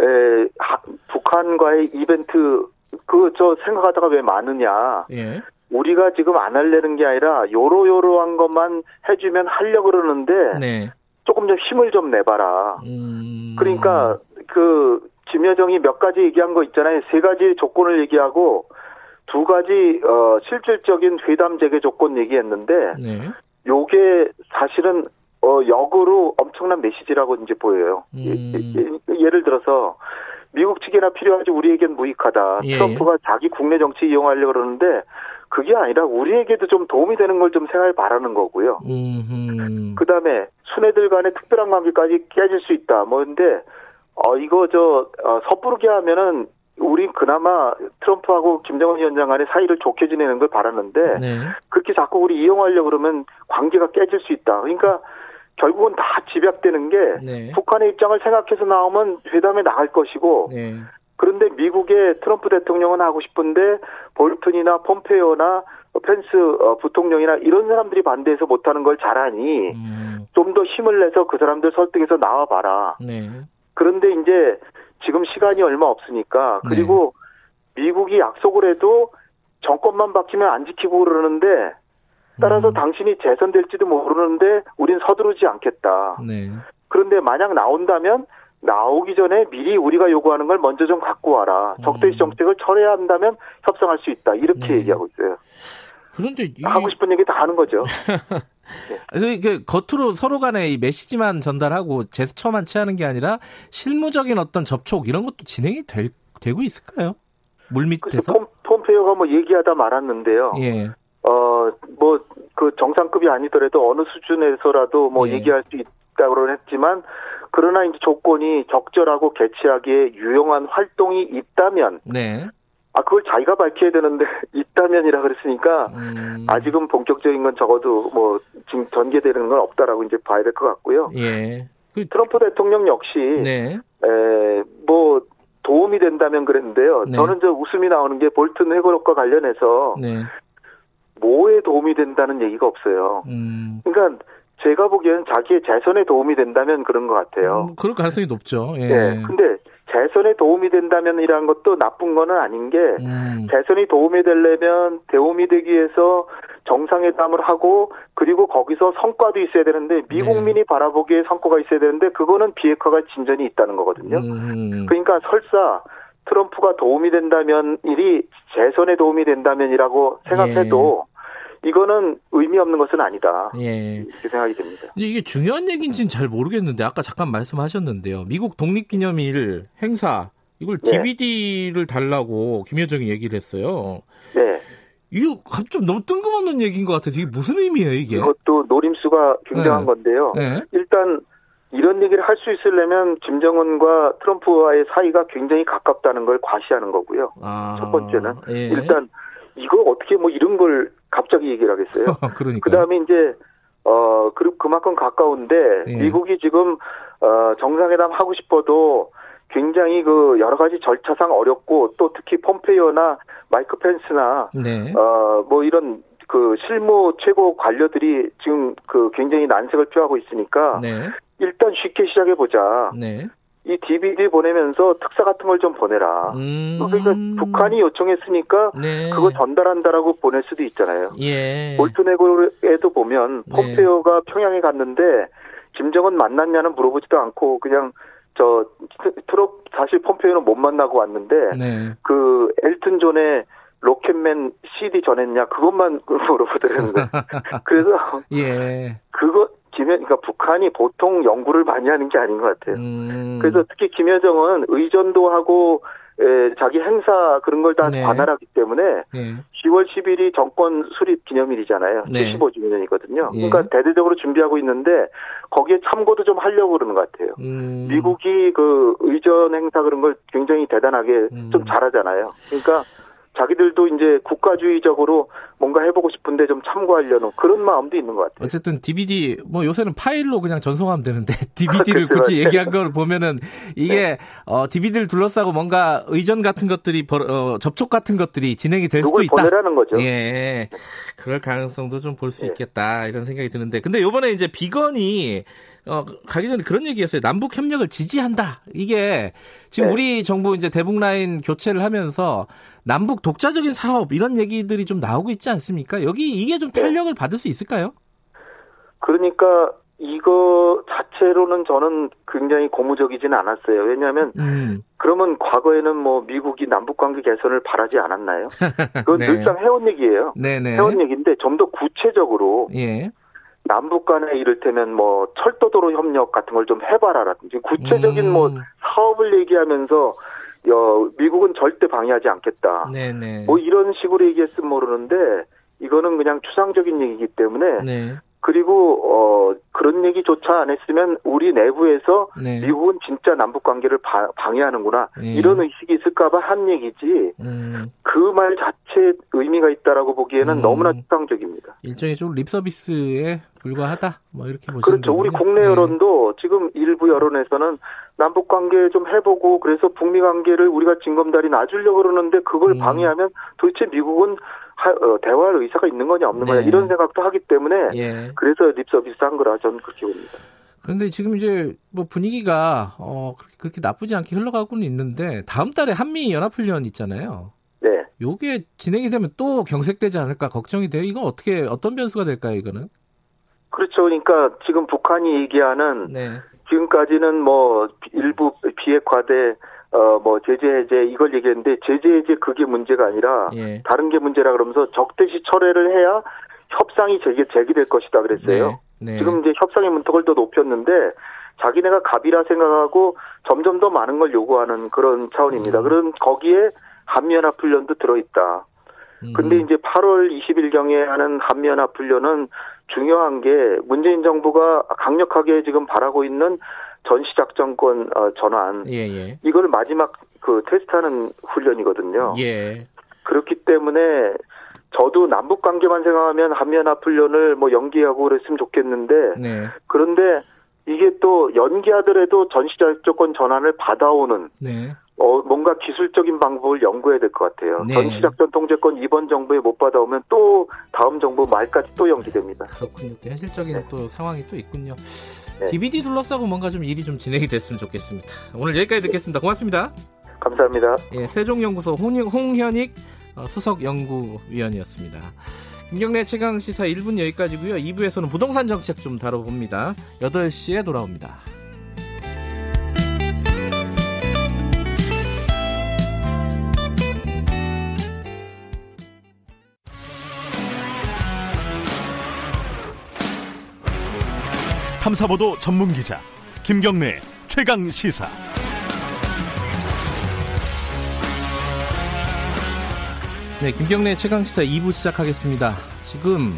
에, 하, 북한과의 이벤트 그 저 생각하다가 왜 많으냐. 예. 우리가 지금 안 할래는 게 아니라 요로요로한 것만 해주면 하려 고 그러는데 네. 조금 좀 힘을 좀 내봐라. 음. 그러니까 그 김여정이 몇 가지 얘기한 거 있잖아요. 세 가지 조건을 얘기하고 두 가지 어 실질적인 회담 재개 조건 얘기했는데 네. 요게 사실은 어 역으로 엄청난 메시지라고 이제 보여요. 음. 예, 를 들어서 미국 측이나 필요하지 우리에겐 무익하다. 예. 트럼프가 자기 국내 정치 이용하려고 그러는데 그게 아니라 우리에게도 좀 도움이 되는 걸 좀 생각해 바라는 거고요. 그 다음에 순애들 간의 특별한 관계까지 깨질 수 있다. 뭐 근데 어 이거 저 어, 섣부르게 하면은 우리 그나마 트럼프하고 김정은 위원장 간의 사이를 좋게 지내는 걸 바랐는데 네. 그렇게 자꾸 우리 이용하려고 그러면 관계가 깨질 수 있다. 그러니까 결국은 다 집약되는 게 네. 북한의 입장을 생각해서 나오면 회담에 나갈 것이고 네. 그런데 미국의 트럼프 대통령은 하고 싶은데 볼튼이나 폼페이오나 펜스 어, 부통령이나 이런 사람들이 반대해서 못하는 걸 잘하니 음. 좀더 힘을 내서 그 사람들 설득해서 나와봐라. 네. 그런데 이제 지금 시간이 얼마 없으니까 그리고 네. 미국이 약속을 해도 정권만 바뀌면 안 지키고 그러는데 따라서 음. 당신이 재선될지도 모르는데 우린 서두르지 않겠다. 네. 그런데 만약 나온다면 나오기 전에 미리 우리가 요구하는 걸 먼저 좀 갖고 와라. 적대시 음. 정책을 철회해야 한다면 협상할 수 있다. 이렇게 네. 얘기하고 있어요. 그런데 이... 하고 싶은 얘기 다 하는 거죠. 네. 그 겉으로 서로 간에 이 메시지만 전달하고 제스처만 취하는 게 아니라 실무적인 어떤 접촉 이런 것도 진행이 될, 되고 있을까요? 물밑에서? 폼, 폼페이오가 뭐 얘기하다 말았는데요. 예. 어, 뭐, 그 정상급이 아니더라도 어느 수준에서라도 뭐 예. 얘기할 수 있 다고 했지만, 그러나 이제 조건이 적절하고 개최하기에 유용한 활동이 있다면, 네. 아, 그걸 자기가 밝혀야 되는데, 있다면이라 그랬으니까, 음. 아직은 본격적인 건 적어도 뭐, 지금 전개되는 건 없다라고 이제 봐야 될 것 같고요. 예. 그... 트럼프 대통령 역시, 네. 에, 뭐, 도움이 된다면 그랬는데요. 네. 저는 저 웃음이 나오는 게 볼튼 회고록과 관련해서, 네. 뭐에 도움이 된다는 얘기가 없어요. 음. 그러니까 제가 보기에는 자기의 재선에 도움이 된다면 그런 것 같아요. 음, 그럴 가능성이 높죠. 예. 네. 근데 재선에 도움이 된다면이라는 것도 나쁜 거는 아닌 게 음. 재선이 도움이 되려면 도움이 되기 위해서 정상회담을 하고 그리고 거기서 성과도 있어야 되는데 미국민이 네. 바라보기에 성과가 있어야 되는데 그거는 비핵화가 진전이 있다는 거거든요. 음. 그러니까 설사 트럼프가 도움이 된다면 일이 재선에 도움이 된다면이라고 생각해도 예. 이거는 의미 없는 것은 아니다. 예. 이렇게 생각이 됩니다. 이게 중요한 얘기인지는 잘 모르겠는데 아까 잠깐 말씀하셨는데요. 미국 독립기념일 행사 이걸 DVD를 네. 달라고 김여정이 얘기를 했어요. 네. 이거 좀 너무 뜬금없는 얘기인 것 같아서 이게 무슨 의미예요 이게? 이것도 노림수가 굉장한 네. 건데요. 네. 일단 이런 얘기를 할 수 있으려면 김정은과 트럼프와의 사이가 굉장히 가깝다는 걸 과시하는 거고요. 아, 첫 번째는 예. 일단 이거 어떻게 뭐 이런 걸 갑자기 얘기를 하겠어요. 그러니까. 그다음에 이제 어 그, 그만큼 가까운데 예. 미국이 지금 어 정상회담 하고 싶어도 굉장히 그 여러 가지 절차상 어렵고 또 특히 폼페이오나 마이크 펜스나 네. 어 뭐 이런 그 실무 최고 관료들이 지금 그 굉장히 난색을 표하고 있으니까 네. 일단 쉽게 시작해 보자. 네. 이 DVD 보내면서 특사 같은 걸 좀 보내라. 음. 그러니까 북한이 요청했으니까 네. 그거 전달한다라고 보낼 수도 있잖아요. 예. 볼트네고에도 보면 네. 폼페오가 평양에 갔는데 김정은 만났냐는 물어보지도 않고 그냥 저 트럭 사실 폼페오는 못 만나고 왔는데 네. 그 엘튼 존의 로켓맨 CD 전했냐 그것만 물어보더라고요. 그래서 예. 그거 김여, 그러니까 북한이 보통 연구를 많이 하는 게 아닌 것 같아요. 음. 그래서 특히 김여정은 의전도 하고 에, 자기 행사 그런 걸다 네. 관할하기 때문에 네. 10월 10일이 정권 수립 기념일이잖아요. 네. 75주년이거든요. 예. 그러니까 대대적으로 준비하고 있는데 거기에 참고도 좀 하려고 그러는 것 같아요. 음. 미국이 그 의전 행사 그런 걸 굉장히 대단하게 음. 좀 잘하잖아요. 그러니까 자기들도 이제 국가주의적으로 뭔가 해보고 싶은데 좀 참고하려는 그런 마음도 있는 것 같아요. 어쨌든 DVD 뭐 요새는 파일로 그냥 전송하면 되는데 DVD를. 굳이 얘기한 걸 보면은 이게 네. 어, DVD를 둘러싸고 뭔가 의전 같은 것들이 어, 접촉 같은 것들이 진행이 될 수도 있다. 보내라는 거죠. 예, 그럴 가능성도 좀 볼수 네. 있겠다 이런 생각이 드는데 근데 요번에 이제 비건이 어, 가기 전에 그런 얘기였어요. 남북 협력을 지지한다. 이게 지금 네. 우리 정부 이제 대북 라인 교체를 하면서 남북 독자적인 사업 이런 얘기들이 좀 나오고 있지 않습니까? 여기 이게 좀 네. 탄력을 네. 받을 수 있을까요? 그러니까 이거 자체로는 저는 굉장히 고무적이지는 않았어요. 왜냐하면 음. 그러면 과거에는 뭐 미국이 남북 관계 개선을 바라지 않았나요? 그건 네. 늘상 해온 얘기예요. 네네. 해온 얘기인데 좀 더 구체적으로 예. 남북 간에 이를테면 뭐 철도도로 협력 같은 걸 좀 해봐라라든지 구체적인 뭐 음. 뭐 사업을 얘기하면서 여, 미국은 절대 방해하지 않겠다. 네네. 뭐 이런 식으로 얘기했으면 모르는데 이거는 그냥 추상적인 얘기이기 때문에 네. 그리고 어 그런 얘기조차 안 했으면 우리 내부에서 네. 미국은 진짜 남북 관계를 방해하는구나 네. 이런 의식이 있을까봐 한 얘기지 음. 그말 자체 의미가 있다라고 보기에는 음. 너무나 추상적입니다. 일종의 좀 립서비스에 불과하다 뭐 이렇게 보시는 그렇죠. 거군요. 우리 국내 네. 여론도 네. 지금 일부 여론에서는 남북 관계 좀 해보고 그래서 북미 관계를 우리가 징검다리 놔주려고 그러는데 그걸 음. 방해하면 도대체 미국은 하, 어, 대화할 의사가 있는 거냐 없는 네. 거냐 이런 생각도 하기 때문에 예. 그래서 립서비스 한 거라 저는 그렇게 봅니다. 그런데 지금 이제 뭐 분위기가 어 그렇게 나쁘지 않게 흘러가고는 있는데 다음 달에 한미 연합훈련 있잖아요. 네. 요게 진행이 되면 또 경색되지 않을까 걱정이 돼요. 이건 어떻게 어떤 변수가 될까요, 이거는? 그렇죠. 그러니까 지금 북한이 얘기하는 네. 지금까지는 뭐 일부 비핵화돼 어 뭐 제재 해제 이걸 얘기했는데 제재 해제 그게 문제가 아니라 예. 다른 게 문제라 그러면서 적대시 철회를 해야 협상이 제기 제기될 것이다 그랬어요. 네. 네. 지금 이제 협상의 문턱을 더 높였는데 자기네가 갑이라 생각하고 점점 더 많은 걸 요구하는 그런 차원입니다. 음. 그런 거기에 한미연합 훈련도 들어있다. 음. 근데 이제 8월 20일경에 하는 한미연합 훈련은 중요한 게 문재인 정부가 강력하게 지금 바라고 있는 전시작전권 어, 전환 예, 예. 이걸 마지막 그 테스트하는 훈련이거든요. 예. 그렇기 때문에 저도 남북 관계만 생각하면 한미연 합 훈련을 뭐 연기하고 그랬으면 좋겠는데 네. 그런데 이게 또 연기하더라도 전시작전 전환을 받아오는 네. 어, 뭔가 기술적인 방법을 연구해야 될 것 같아요. 네. 전시작전 통제권 이번 정부에 못 받아오면 또 다음 정부 말까지 또 연기됩니다. 그렇군요. 현실적인 네. 또 상황이 또 있군요. 네. DVD 둘러싸고 뭔가 좀 일이 좀 진행이 됐으면 좋겠습니다. 오늘 여기까지 듣겠습니다. 고맙습니다. 감사합니다. 예, 세종연구소 홍 현익 어, 수석 연구위원이었습니다. 김경래 최강 시사 1분 여기까지고요. 2부에서는 부동산 정책 좀 다뤄봅니다. 8시에 돌아옵니다. 탐사보도 전문 기자 김경래 최강 시사. 네, 김경래 최강 시사 2부 시작하겠습니다. 지금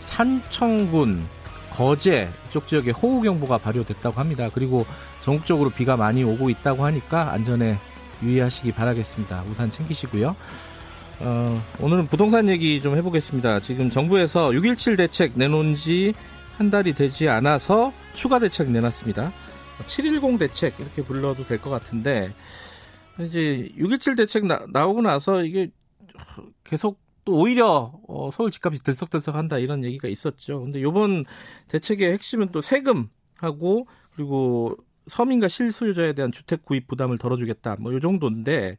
산청군 거제 이쪽 지역에 호우 경보가 발효됐다고 합니다. 그리고 전국적으로 비가 많이 오고 있다고 하니까 안전에 유의하시기 바라겠습니다. 우산 챙기시고요. 어, 오늘은 부동산 얘기 좀 해보겠습니다. 지금 정부에서 6.17 대책 내놓은 지 한 달이 되지 않아서 추가 대책 내놨습니다. 710 대책 이렇게 불러도 될 것 같은데 이제 6.17 대책 나, 나오고 나서 이게 계속 또 오히려 어, 서울 집값이 들썩들썩한다 이런 얘기가 있었죠. 근데 이번 대책의 핵심은 또 세금하고 그리고 서민과 실수요자에 대한 주택 구입 부담을 덜어주겠다 뭐 이 정도인데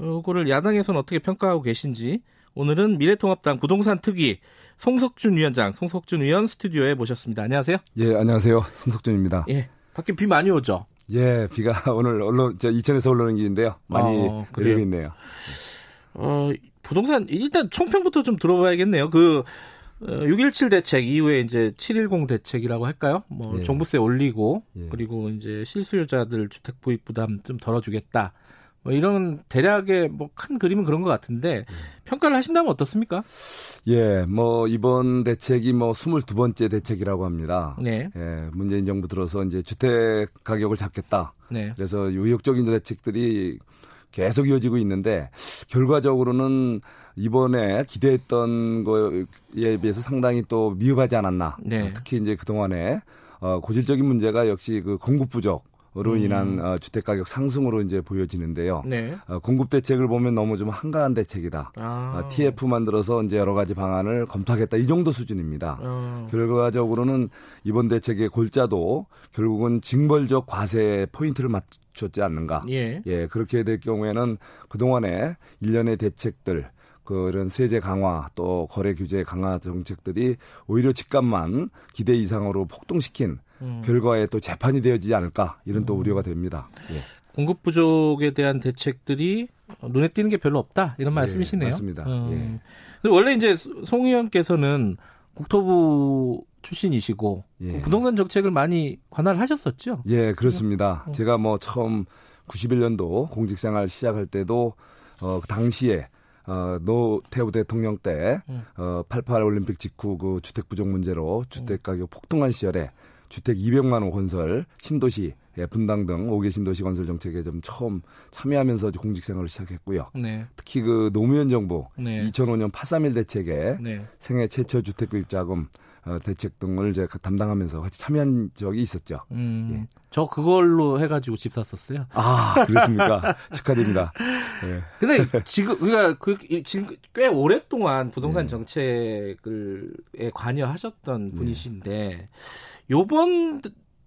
이거를 야당에서는 어떻게 평가하고 계신지 오늘은 미래통합당 부동산 특위 송석준 위원장, 송석준 위원 스튜디오에 모셨습니다. 안녕하세요. 예, 안녕하세요. 송석준입니다. 예, 밖에 비 많이 오죠? 예, 비가 오늘 언론, 저 이천에서 올라오는 길인데요. 많이 어, 내리고 있네요. 어, 부동산, 일단 총평부터 좀 들어봐야겠네요. 그, 6.17 어, 대책 이후에 이제 710 대책이라고 할까요? 뭐, 예. 종부세 올리고, 예. 그리고 이제 실수요자들 주택 구입 부담 좀 덜어주겠다. 뭐 이런 대략의 뭐 큰 그림은 그런 것 같은데 평가를 하신다면 어떻습니까? 예, 뭐 이번 대책이 뭐 22번째 대책이라고 합니다. 네. 예, 문재인 정부 들어서 이제 주택 가격을 잡겠다. 네. 그래서 유역적인 대책들이 계속 이어지고 있는데 결과적으로는 이번에 기대했던 거에 비해서 상당히 또 미흡하지 않았나. 네. 특히 이제 그동안에 어, 고질적인 문제가 역시 그 공급 부족 음. 인한 어, 주택 가격 상승으로 이제 보여지는데요. 네. 어, 공급 대책을 보면 너무 좀 한가한 대책이다. 아. 어, TF 만들어서 이제 여러 가지 방안을 검토하겠다 이 정도 수준입니다. 어. 결과적으로는 이번 대책의 골자도 결국은 징벌적 과세 포인트를 맞췄지 않는가. 예. 예 그렇게 될 경우에는 그 동안에 일련의 대책들 그런 세제 강화 또 거래 규제 강화 정책들이 오히려 집값만 기대 이상으로 폭등시킨 음. 결과에 또 재판이 되어지지 않을까 이런 또 음. 우려가 됩니다. 예. 공급 부족에 대한 대책들이 눈에 띄는 게 별로 없다 이런 예, 말씀이시네요. 예, 맞습니다. 음. 예. 원래 이제 송 의원께서는 국토부 출신이시고 예. 부동산 정책을 많이 관할하셨었죠. 예, 그렇습니다. 어. 제가 뭐 처음 91년도 공직생활 시작할 때도 어, 그 당시에 어, 노태우 대통령 때 음. 어, 88 올림픽 직후 그 주택 부족 문제로 주택 가격 폭등한 시절에 주택 200만 원 건설 신도시 예, 분당 등 5개 신도시 건설 정책에 좀 처음 참여하면서 공직 생활을 시작했고요. 네. 특히 그 노무현 정부 네. 2005년 831 대책에 네. 생애 최초 주택 구입 자금 어, 대책 등을 제가 담당하면서 같이 참여한 적이 있었죠. 음, 예. 저 그걸로 해가지고 집 샀었어요. 아, 그렇습니까? 축하드립니다. 예. 근데 지금, 그러니까 그, 지금 꽤 오랫동안 부동산 네. 정책을에 관여하셨던 네. 분이신데, 요번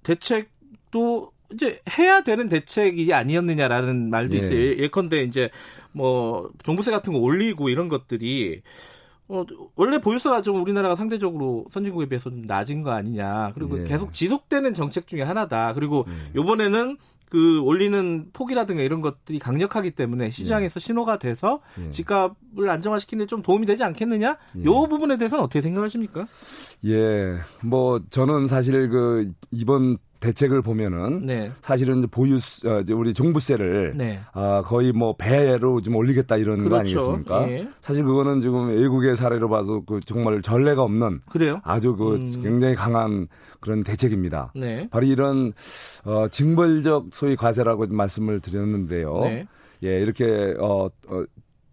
대책도 이제 해야 되는 대책이 아니었느냐라는 말도 예. 있어요. 예컨대 이제 뭐 종부세 같은 거 올리고 이런 것들이 어, 원래 보유세가 좀 우리나라가 상대적으로 선진국에 비해서 좀 낮은 거 아니냐. 그리고 예. 계속 지속되는 정책 중에 하나다. 그리고 예. 요번에는 그 올리는 폭이라든가 이런 것들이 강력하기 때문에 시장에서 예. 신호가 돼서 예. 집값을 안정화시키는 데 좀 도움이 되지 않겠느냐? 예. 요 부분에 대해서는 어떻게 생각하십니까? 예. 뭐 저는 사실 그 이번 대책을 보면은 네. 사실은 보유 어, 우리 종부세를 네. 아, 거의 뭐 배로 좀 올리겠다 이런 그렇죠. 거 아니겠습니까? 예. 사실 그거는 지금 외국의 사례로 봐도 그 정말 전례가 없는 그래요? 아주 그 음. 굉장히 강한 그런 대책입니다. 네. 바로 이런 어, 징벌적 소위 과세라고 말씀을 드렸는데요. 네. 예, 이렇게 어, 어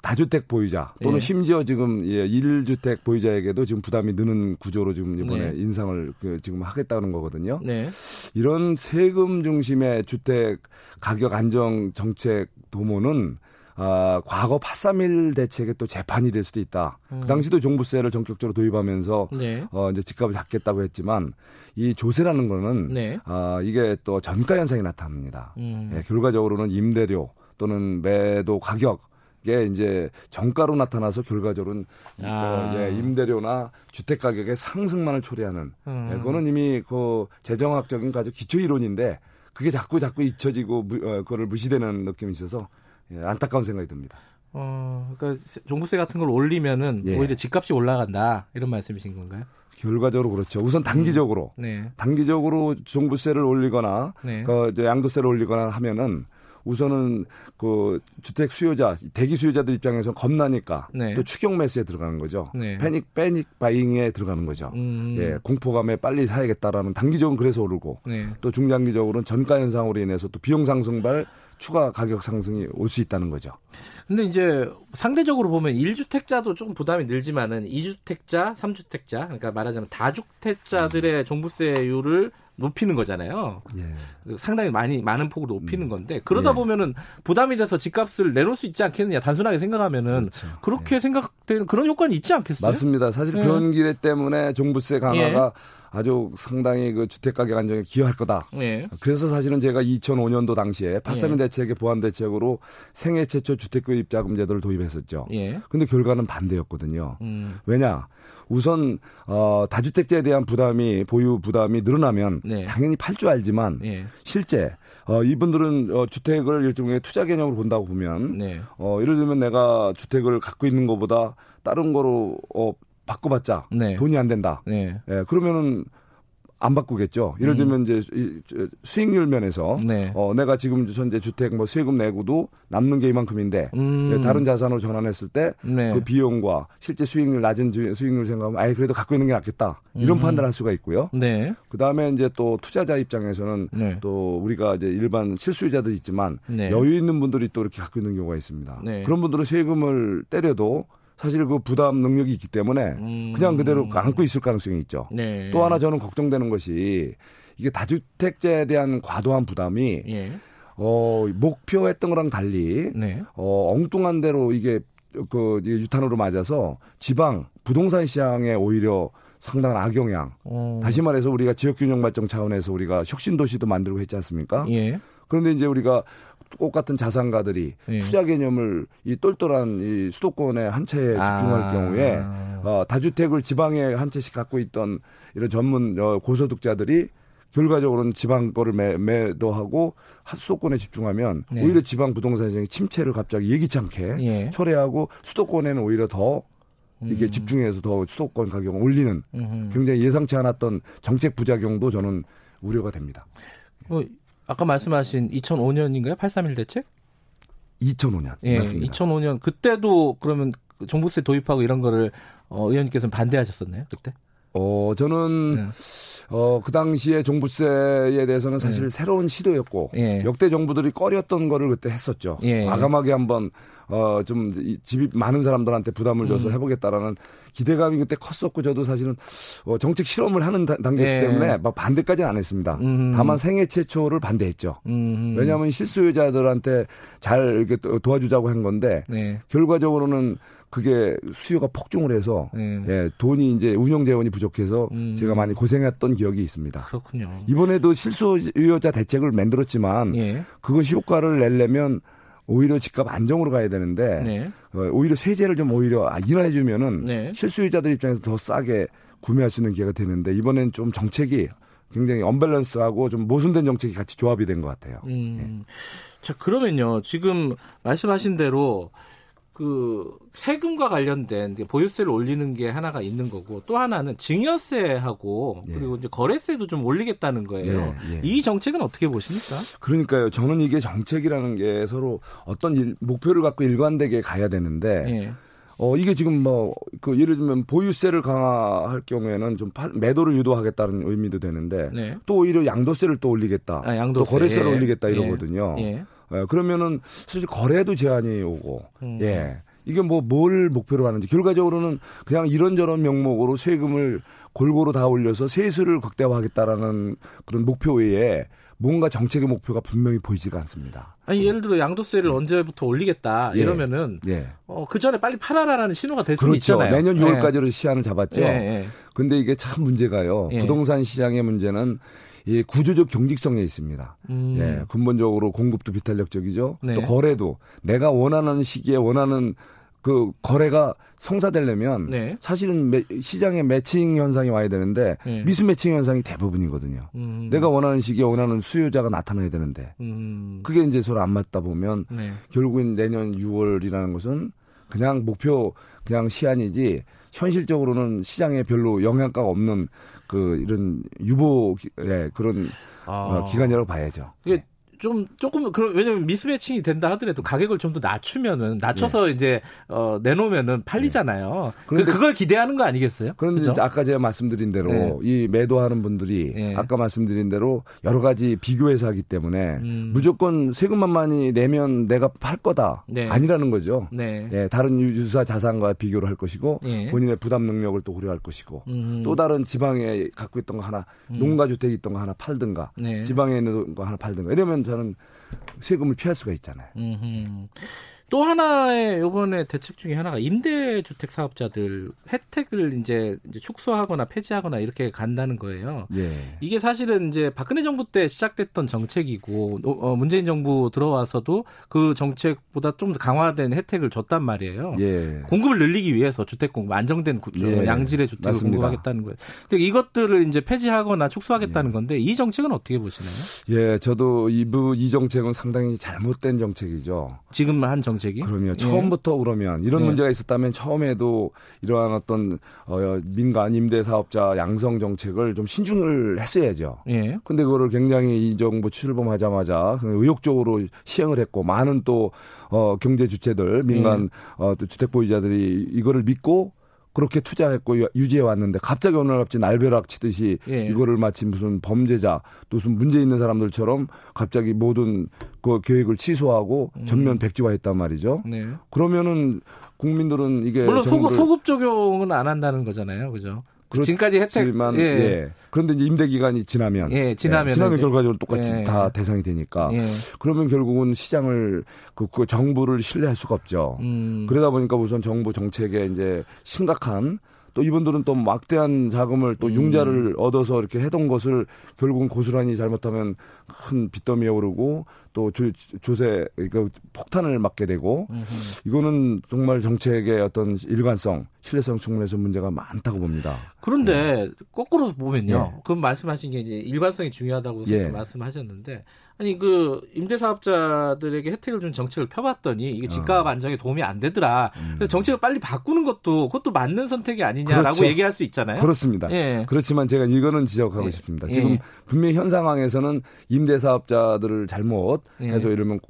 다주택 보유자 또는 예. 심지어 지금 예, 1주택 보유자에게도 지금 부담이 느는 구조로 지금 이번에 네. 인상을 그 지금 하겠다는 거거든요. 네. 이런 세금 중심의 주택 가격 안정 정책 도모는 아, 과거 831 대책의 또 재판이 될 수도 있다. 음. 그 당시도 종부세를 전격적으로 도입하면서 네. 어, 이제 집값을 잡겠다고 했지만 이 조세라는 거는 네. 아, 이게 또 전가 현상이 나타납니다. 음. 예, 결과적으로는 임대료 또는 매도 가격 게 이제 정가로 나타나서 결과적으로는 아. 어, 예, 임대료나 주택 가격의 상승만을 초래하는 음. 예, 그거는 이미 그 재정학적인 아주 기초 이론인데 그게 자꾸 자꾸 잊혀지고 무, 어, 그거를 무시되는 느낌이 있어서 예, 안타까운 생각이 듭니다. 어, 그러니까 종부세 같은 걸 올리면은 예. 오히려 집값이 올라간다 이런 말씀이신 건가요? 결과적으로 그렇죠. 우선 단기적으로 음. 네. 단기적으로 종부세를 올리거나 네. 그 양도세를 올리거나 하면은 우선은 그 주택 수요자 대기 수요자들 입장에서 겁나니까 네. 또 추경 매수에 들어가는 거죠. 네. 패닉 패닉 바잉에 들어가는 거죠. 음. 예, 공포감에 빨리 사야겠다라는 단기적으로 그래서 오르고 네. 또 중장기적으로는 전가 현상으로 인해서 또 비용 상승발 추가 가격 상승이 올 수 있다는 거죠. 근데 이제 상대적으로 보면 1주택자도 조금 부담이 늘지만은 2주택자, 3주택자, 그러니까 말하자면 다주택자들의 종부세율을 높이는 거잖아요. 예. 상당히 많이 많은 폭으로 높이는 음. 건데 그러다 예. 보면은 부담이 돼서 집값을 내놓을 수 있지 않겠느냐 단순하게 생각하면은 그렇죠. 그렇게 예. 생각되는 그런 효과는 있지 않겠어요? 맞습니다. 사실 예. 그런 기회 때문에 종부세 강화가 예. 아주 상당히 그 주택 가격 안정에 기여할 거다. 예. 그래서 사실은 제가 2005년도 당시에 8.3인 예. 대책의 보완 대책으로 생애 최초 주택 구입 자금 제도를 도입했었죠. 예. 근데 결과는 반대였거든요. 음. 왜냐? 우선 어 다주택자에 대한 부담이 보유 부담이 늘어나면 네. 당연히 팔 줄 알지만 네. 실제 어 이분들은 어 주택을 일종의 투자 개념으로 본다고 보면 네. 어 예를 들면 내가 주택을 갖고 있는 것보다 다른 거로 어 바꿔봤자 네. 돈이 안 된다. 네. 예, 그러면은 안 바꾸겠죠. 예를 음. 들면 이제 수익률 면에서 네. 어 내가 지금 현재 주택 뭐 세금 내고도 남는 게 이만큼인데 음. 다른 자산으로 전환했을 때그 네. 비용과 실제 수익률 낮은 수익률 생각하면 아예 그래도 갖고 있는 게 낫겠다 이런 음. 판단할 수가 있고요. 네. 그 다음에 이제 또 투자자 입장에서는 네. 또 우리가 이제 일반 실수요자들 있지만 네. 여유 있는 분들이 또 이렇게 갖고 있는 경우가 있습니다. 네. 그런 분들은 세금을 때려도 사실 그 부담 능력이 있기 때문에 음. 그냥 그대로 안고 있을 가능성이 있죠. 네. 또 하나 저는 걱정되는 것이 이게 다주택자에 대한 과도한 부담이 예. 어, 목표했던 거랑 달리 네. 어, 엉뚱한 대로 이게 그 유탄으로 맞아서 지방 부동산 시장에 오히려 상당한 악영향. 어. 다시 말해서 우리가 지역균형 발전 차원에서 우리가 혁신 도시도 만들고 했지 않습니까? 예. 그런데 이제 우리가 똑같은 자산가들이 예. 투자 개념을 이 똘똘한 이 수도권의 한 채에 집중할 아. 경우에 어, 다주택을 지방에 한 채씩 갖고 있던 이런 전문 어, 고소득자들이 결과적으로는 지방 거를 매, 매도하고 수도권에 집중하면 네. 오히려 지방 부동산 시장이 침체를 갑자기 예기치 않게 예. 초래하고 수도권에는 오히려 더 이게 음. 집중해서 더 수도권 가격을 올리는 음흠. 굉장히 예상치 않았던 정책 부작용도 저는 우려가 됩니다. 뭐 아까 말씀하신 2005년인가요? 831 대책? 2005년. 예, 맞습니다. 2005년 그때도 그러면 종부세 도입하고 이런 거를 어, 의원님께서는 반대하셨었나요? 그때? 어, 저는 네. 어, 그 당시에 종부세에 대해서는 사실 네. 새로운 시도였고 예. 역대 정부들이 꺼렸던 거를 그때 했었죠. 예. 아감하게 한번 어, 좀 집이 많은 사람들한테 부담을 줘서 음. 해보겠다라는 기대감이 그때 컸었고 저도 사실은 어, 정책 실험을 하는 단계이기 예. 때문에 막 반대까지는 안 했습니다. 음. 다만 생애 최초를 반대했죠. 음. 왜냐하면 실수요자들한테 잘 이렇게 도와주자고 한 건데 네. 결과적으로는 그게 수요가 폭증을 해서 네. 예, 돈이 이제 운영 재원이 부족해서 음. 제가 많이 고생했던 기억이 있습니다. 그렇군요. 이번에도 실수요자 대책을 만들었지만 예. 그것이 효과를 내려면 오히려 집값 안정으로 가야 되는데 네. 어, 오히려 세제를 좀 오히려 인하해 주면은 네. 실수요자들 입장에서 더 싸게 구매할 수 있는 기회가 되는데 이번엔 좀 정책이 굉장히 언밸런스하고 좀 모순된 정책이 같이 조합이 된 것 같아요. 음. 네. 자 그러면요 지금 말씀하신 대로 그 세금과 관련된 보유세를 올리는 게 하나가 있는 거고 또 하나는 증여세하고 예. 그리고 이제 거래세도 좀 올리겠다는 거예요. 예, 예. 이 정책은 어떻게 보십니까? 그러니까요. 저는 이게 정책이라는 게 서로 어떤 일, 목표를 갖고 일관되게 가야 되는데 예. 어 이게 지금 뭐 그 예를 들면 보유세를 강화할 경우에는 좀 파, 매도를 유도하겠다는 의미도 되는데 네. 또 오히려 양도세를 또 올리겠다. 아, 양도세. 또 거래세를 올리겠다 이러거든요. 예. 예, 그러면은 사실 거래도 제한이 오고, 음. 예. 이게 뭐 뭘 목표로 하는지 결과적으로는 그냥 이런저런 명목으로 세금을 골고루 다 올려서 세수를 극대화하겠다라는 그런 목표 외에 뭔가 정책의 목표가 분명히 보이지가 않습니다. 아니 예를 들어 양도세를 네. 언제부터 올리겠다 예. 이러면은 예. 어, 그 전에 빨리 팔아라라는 신호가 될 수는 그렇죠. 있잖아요. 내년 6월까지로 예. 시한을 잡았죠. 예. 예. 근데 이게 참 문제가요. 예. 부동산 시장의 문제는 이 구조적 경직성에 있습니다. 음. 예, 근본적으로 공급도 비탄력적이죠. 네. 또 거래도 내가 원하는 시기에 원하는 그 거래가 성사되려면 네. 사실은 매, 시장에 매칭 현상이 와야 되는데 네. 미수 매칭 현상이 대부분이거든요. 음. 내가 원하는 시기에 원하는 수요자가 나타나야 되는데 음. 그게 이제 서로 안 맞다 보면 네. 결국엔 내년 6월이라는 것은 그냥 목표 그냥 시한이지 현실적으로는 시장에 별로 영향가가 없는 그 이런 유보 예, 그런 아. 어, 기간이라고 봐야죠. 이게 좀 조금 그런 왜냐면 미스매칭이 된다 하더라도 가격을 좀 더 낮추면은 낮춰서 네. 이제 어 내놓으면은 팔리잖아요. 네. 그런데 그, 그걸 기대하는 거 아니겠어요? 그런데 그렇죠? 아까 제가 말씀드린 대로 네. 이 매도하는 분들이 네. 아까 말씀드린 대로 여러 가지 비교해서 하기 때문에 음. 무조건 세금만 많이 내면 내가 팔 거다 네. 아니라는 거죠. 네. 예, 다른 유사 자산과 비교를 할 것이고 예. 본인의 부담 능력을 또 고려할 것이고 음. 또 다른 지방에 갖고 있던 거 하나 음. 농가 주택 있던 거 하나 팔든가 지방에 있는 거 하나 팔든가 이러면 저는 세금을 피할 수가 있잖아요. 음흠. 또 하나의 요번에 대책 중에 하나가 임대주택 사업자들 혜택을 이제, 이제 축소하거나 폐지하거나 이렇게 간다는 거예요. 예. 이게 사실은 이제 박근혜 정부 때 시작됐던 정책이고 어, 문재인 정부 들어와서도 그 정책보다 좀더 강화된 혜택을 줬단 말이에요. 예. 공급을 늘리기 위해서 주택 공급 안정된 구, 예. 양질의 주택을 맞습니다. 공급하겠다는 거예요. 근데 이것들을 이제 폐지하거나 축소하겠다는 예. 건데 이 정책은 어떻게 보시나요? 예, 저도 이부 이 정책은 상당히 잘못된 정책이죠. 지금 한 정책 정책이? 그럼요. 예. 처음부터 그러면 이런 예. 문제가 있었다면 처음에도 이러한 어떤 어, 민간 임대 사업자 양성 정책을 좀 신중을 했어야죠. 예. 근데 그거를 굉장히 이 정부 출범하자마자 의욕적으로 시행을 했고 많은 또 어, 경제 주체들 민간 예. 어, 또 주택 보유자들이 이거를 믿고 그렇게 투자했고 유지해 왔는데 갑자기 어느 날 갑자기 날벼락 치듯이 예. 이거를 마치 무슨 범죄자 또 무슨 문제 있는 사람들처럼 갑자기 모든 그 계획을 취소하고 음. 전면 백지화했단 말이죠. 네. 그러면은 국민들은 이게 물론 소급, 소급 적용은 안 한다는 거잖아요, 그죠? 지금까지 혜택만 예. 예. 그런데 이제 임대 기간이 지나면 예, 지나면 예, 지나면 결과적으로 똑같이 예. 다 대상이 되니까 예. 그러면 결국은 시장을 그, 그 정부를 신뢰할 수가 없죠. 음. 그러다 보니까 우선 정부 정책에 이제 심각한 또 이분들은 또 막대한 자금을 또 음. 융자를 음. 얻어서 이렇게 해둔 것을 결국은 고스란히 잘못하면 큰 빚더미에 오르고 또 조, 조세 그 폭탄을 맞게 되고 음흠. 이거는 정말 정책의 어떤 일관성, 신뢰성 측면에서 문제가 많다고 봅니다. 그런데 네. 거꾸로 보면요. 네. 그 말씀하신 게 이제 일관성이 중요하다고 예. 말씀하셨는데 아니 그 임대사업자들에게 혜택을 준 정책을 펴봤더니 이게 집값 어. 안정에 도움이 안 되더라. 음. 그래서 정책을 빨리 바꾸는 것도 그것도 맞는 선택이 아니냐라고 그렇죠. 얘기할 수 있잖아요. 그렇습니다. 예. 그렇지만 제가 이거는 지적하고 예. 싶습니다. 지금 예. 분명히 현 상황에서는 임대사업자들을 잘못 예. 해서 이러면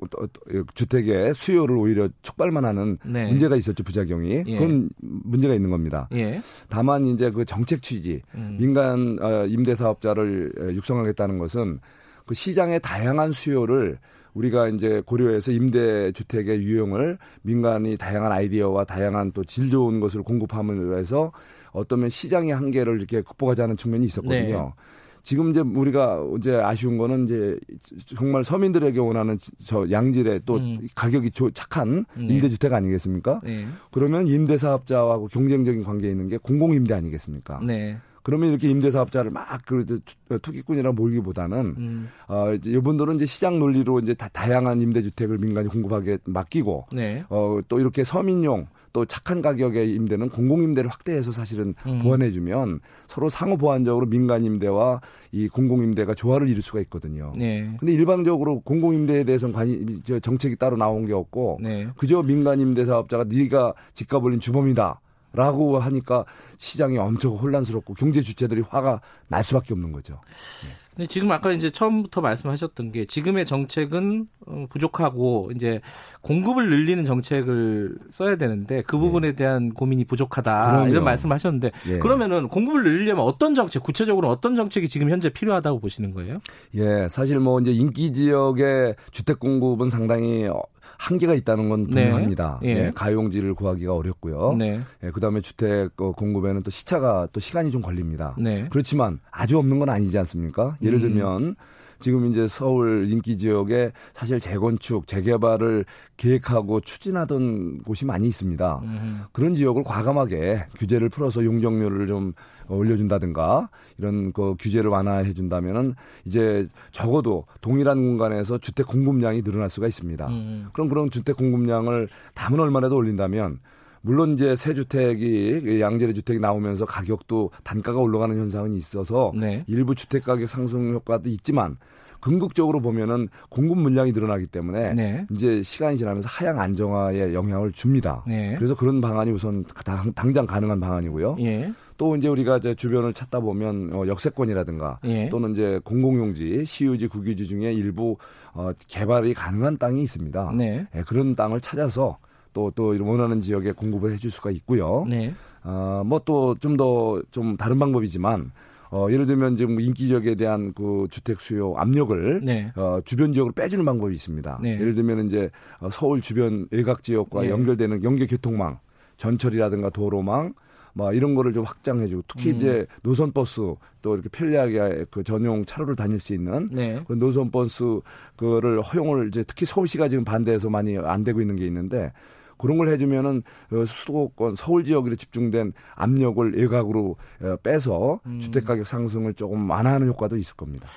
주택의 수요를 오히려 촉발만 하는 네. 문제가 있었죠 부작용이 예. 그건 문제가 있는 겁니다. 예. 다만 이제 그 정책 취지 음. 민간 어, 임대사업자를 육성하겠다는 것은 그 시장의 다양한 수요를 우리가 이제 고려해서 임대 주택의 유형을 민간이 다양한 아이디어와 다양한 또 질 좋은 것을 공급함으로 해서 어떠면 시장의 한계를 이렇게 극복하자는 측면이 있었거든요. 네. 지금 이제 우리가 이제 아쉬운 거는 이제 정말 서민들에게 원하는 저 양질의 또 음. 가격이 조, 착한 네. 임대주택 아니겠습니까? 네. 그러면 임대사업자하고 경쟁적인 관계에 있는 게 공공임대 아니겠습니까? 네. 그러면 이렇게 임대사업자를 막 그 투기꾼이라 몰기보다는 음. 어 이제 이분들은 이제 시장 논리로 이제 다 다양한 임대주택을 민간이 공급하게 맡기고 네. 어또 이렇게 서민용 또 착한 가격의 임대는 공공임대를 확대해서 사실은 음. 보완해주면 서로 상호 보완적으로 민간임대와 이 공공임대가 조화를 이룰 수가 있거든요. 네. 근데 일반적으로 공공임대에 대해서는 관이 정책이 따로 나온 게 없고 네. 그저 민간임대 사업자가 네가 집값 올린 주범이다. 라고 하니까 시장이 엄청 혼란스럽고 경제 주체들이 화가 날 수밖에 없는 거죠. 네. 근데 지금 아까 이제 처음부터 말씀하셨던 게 지금의 정책은 어, 부족하고 이제 공급을 늘리는 정책을 써야 되는데 그 부분에 네. 대한 고민이 부족하다 그럼요. 이런 말씀하셨는데 예. 그러면은 공급을 늘리려면 어떤 정책 구체적으로 어떤 정책이 지금 현재 필요하다고 보시는 거예요? 예, 사실 뭐 이제 인기 지역의 주택 공급은 상당히 한계가 있다는 건 네. 분명합니다. 네. 예. 가용지를 구하기가 어렵고요. 네. 예, 그다음에 주택 어, 공급에는 또 시차가 또 시간이 좀 걸립니다. 네. 그렇지만 아주 없는 건 아니지 않습니까? 예를 음. 들면 음. 지금 이제 서울 인기 지역에 사실 재건축, 재개발을 계획하고 추진하던 곳이 많이 있습니다. 음. 그런 지역을 과감하게 규제를 풀어서 용적률을 좀 올려준다든가 이런 그 규제를 완화해 준다면은 이제 적어도 동일한 공간에서 주택 공급량이 늘어날 수가 있습니다. 음. 그럼 그런 주택 공급량을 담은 얼마라도 올린다면 물론 이제 새 주택이 양질의 주택이 나오면서 가격도 단가가 올라가는 현상은 있어서 네. 일부 주택 가격 상승 효과도 있지만 궁극적으로 보면은 공급 물량이 늘어나기 때문에 네. 이제 시간이 지나면서 하향 안정화에 영향을 줍니다. 네. 그래서 그런 방안이 우선 당, 장 가능한 방안이고요. 예. 또 이제 우리가 이제 주변을 찾다 보면 어, 역세권이라든가 예. 또는 이제 공공용지, 시유지, 국유지 중에 일부 어, 개발이 가능한 땅이 있습니다. 네. 예, 그런 땅을 찾아서 또, 또 원하는 지역에 공급을 해줄 수가 있고요. 네. 어, 뭐또 좀 더좀 좀 다른 방법이지만 어, 예를 들면 지금 인기 지역에 대한 그 주택 수요 압력을 네. 어, 주변 지역으로 빼주는 방법이 있습니다. 네. 예를 들면 이제 어, 서울 주변 외곽 지역과 네. 연결되는 연계 교통망, 전철이라든가 도로망, 뭐 이런 거를 좀 확장해주고 특히 음. 이제 노선 버스 또 이렇게 편리하게 그 전용 차로를 다닐 수 있는 네. 그 노선 버스 그거를 허용을 이제 특히 서울시가 지금 반대해서 많이 안 되고 있는 게 있는데 그런 걸 해주면은 어, 수도권 서울 지역으로 집중된 압력을 외곽으로 어, 빼서 음. 주택 가격 상승을 조금 완화하는 효과도 있을 겁니다.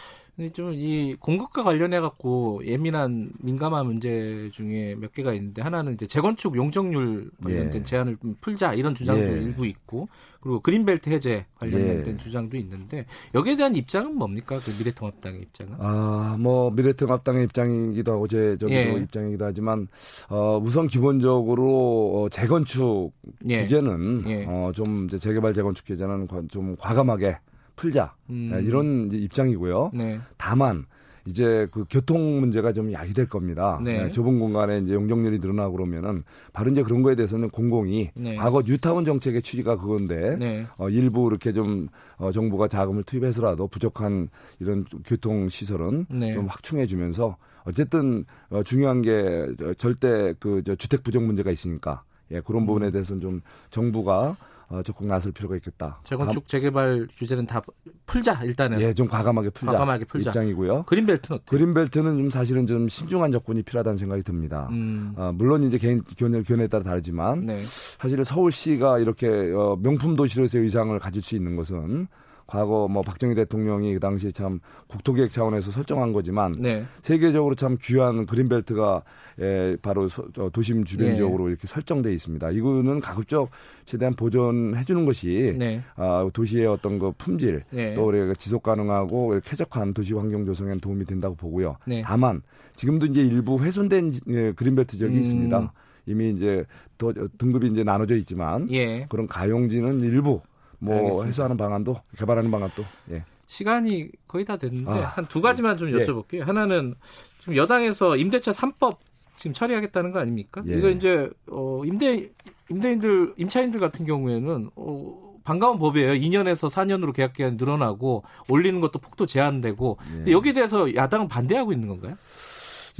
좀 이 공급과 관련해 갖고 예민한 민감한 문제 중에 몇 개가 있는데 하나는 이제 재건축 용적률 관련된 예. 제한을 좀 풀자 이런 주장도 예. 일부 있고 그리고 그린벨트 해제 관련된 예. 주장도 있는데 여기에 대한 입장은 뭡니까 그 미래통합당의 입장은? 아 뭐 미래통합당의 입장이기도 하고 제 저기도 예. 입장이기도 하지만 어 우선 기본적으로 어, 재건축 예. 규제는 예. 어좀 재개발 재건축 규제는 좀 과감하게 풀자 음. 네, 이런 입장이고요. 네. 다만 이제 그 교통 문제가 좀 야기될 겁니다. 네. 네, 좁은 공간에 이제 용적률이 늘어나고 그러면은 바로 이제 그런 거에 대해서는 공공이 네. 과거 뉴타운 정책의 취지가 그건데 네. 어, 일부 이렇게 좀 어, 정부가 자금을 투입해서라도 부족한 이런 교통 시설은 네. 좀 확충해 주면서 어쨌든 어, 중요한 게 절대 그 저 주택 부족 문제가 있으니까 예, 그런 부분에 음. 대해서는 좀 정부가 어, 적극 나설 필요가 있겠다. 재건축 재개발 규제는 다 풀자 일단은. 예, 좀 과감하게 풀자. 과감하게 풀자. 입장이고요. 그린벨트는 어때요? 그린벨트는 좀 사실은 좀 신중한 접근이 필요하다는 생각이 듭니다. 음. 어, 물론 이제 개인 견해, 견해에 따라 다르지만 네. 사실 서울시가 이렇게 어, 명품 도시로서의 의상을 가질 수 있는 것은 과거 뭐 박정희 대통령이 그 당시 참 국토계획 차원에서 설정한 거지만 네. 세계적으로 참 귀한 그린벨트가 에, 바로 소, 도심 주변 지역으로 네. 이렇게 설정돼 있습니다. 이거는 가급적 최대한 보존해 주는 것이 네. 아, 도시의 어떤 그 품질 네. 또 우리가 지속 가능하고 쾌적한 도시 환경 조성에 도움이 된다고 보고요. 네. 다만 지금도 이제 일부 훼손된 예, 그린벨트 지역이 음. 있습니다. 이미 이제 더 등급이 이제 나눠져 있지만 예. 그런 가용지는 일부 뭐 알겠습니다. 해소하는 방안도 개발하는 방안도 예. 시간이 거의 다 됐는데 아, 한두 가지만 좀 예. 여쭤볼게요. 예. 하나는 지금 여당에서 임대차 3법 지금 처리하겠다는 거 아닙니까? 예. 이거 이제 어 임대 임대인들 임차인들 같은 경우에는 어 반가운 법이에요. 2년에서 4년으로 계약 기간이 늘어나고 올리는 것도 폭도 제한되고 예. 여기에 대해서 야당은 반대하고 있는 건가요?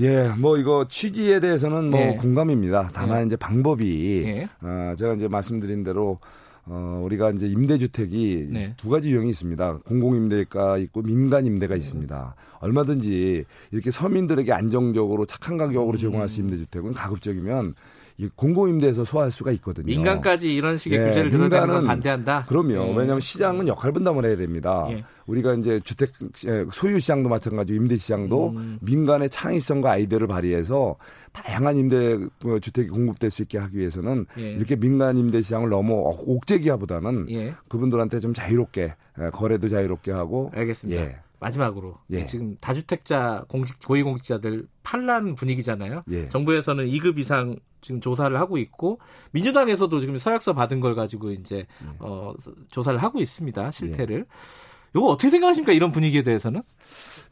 예, 뭐 이거 취지에 대해서는 뭐 예. 공감입니다. 다만 예. 이제 방법이 예. 어, 제가 이제 말씀드린 대로 어, 우리가 이제 임대주택이 네. 두 가지 유형이 있습니다. 공공임대가 있고 민간임대가 네. 있습니다. 얼마든지 이렇게 서민들에게 안정적으로 착한 가격으로 제공할 수 있는 임대주택은 가급적이면 이 공공임대에서 소화할 수가 있거든요. 민간까지 이런 식의 네, 규제를 들어가는 반대한다. 그럼요. 네. 왜냐하면 시장은 역할 분담을 해야 됩니다. 예. 우리가 이제 주택 소유 시장도 마찬가지고 임대 시장도 음. 민간의 창의성과 아이디어를 발휘해서 다양한 임대 그 주택이 공급될 수 있게 하기 위해서는 예. 이렇게 민간 임대 시장을 넘어 옥죄 기하보다는 예. 그분들한테 좀 자유롭게 거래도 자유롭게 하고 알겠습니다. 예. 마지막으로 예. 지금 다주택자 공직 고위공직자들 판란 분위기잖아요. 예. 정부에서는 2급 이상 지금 조사를 하고 있고 민주당에서도 지금 서약서 받은 걸 가지고 이제 예. 어, 조사를 하고 있습니다. 실태를. 이거 어떻게 생각하십니까? 이런 분위기에 대해서는?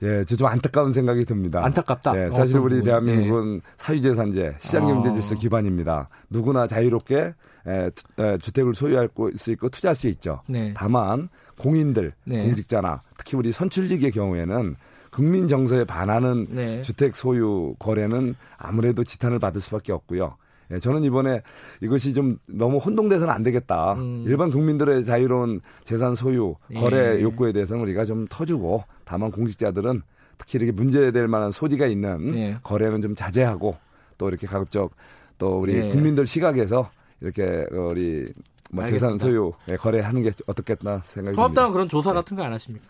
예, 저 좀 안타까운 생각이 듭니다. 안타깝다. 예, 사실 우리 대한민국은 예. 사유재산제, 시장경제질서 아. 기반입니다. 누구나 자유롭게 에, 에, 주택을 소유할 수 있고 투자할 수 있죠. 네. 다만 공인들, 네. 공직자나 특히 우리 선출직의 경우에는 국민 정서에 반하는 네. 주택 소유 거래는 아무래도 지탄을 받을 수밖에 없고요. 예, 저는 이번에 이것이 좀 너무 혼동돼서는 안 되겠다. 음. 일반 국민들의 자유로운 재산 소유, 거래 예. 욕구에 대해서는 우리가 좀 터주고 다만 공직자들은 특히 이렇게 문제될 만한 소지가 있는 예. 거래는 좀 자제하고 또 이렇게 가급적 또 우리 예. 국민들 시각에서 이렇게 우리 뭐 재산 소유 거래하는 게 어떻겠나 생각이 듭니다. 통합당은 그런 조사 같은 거 안 하십니까?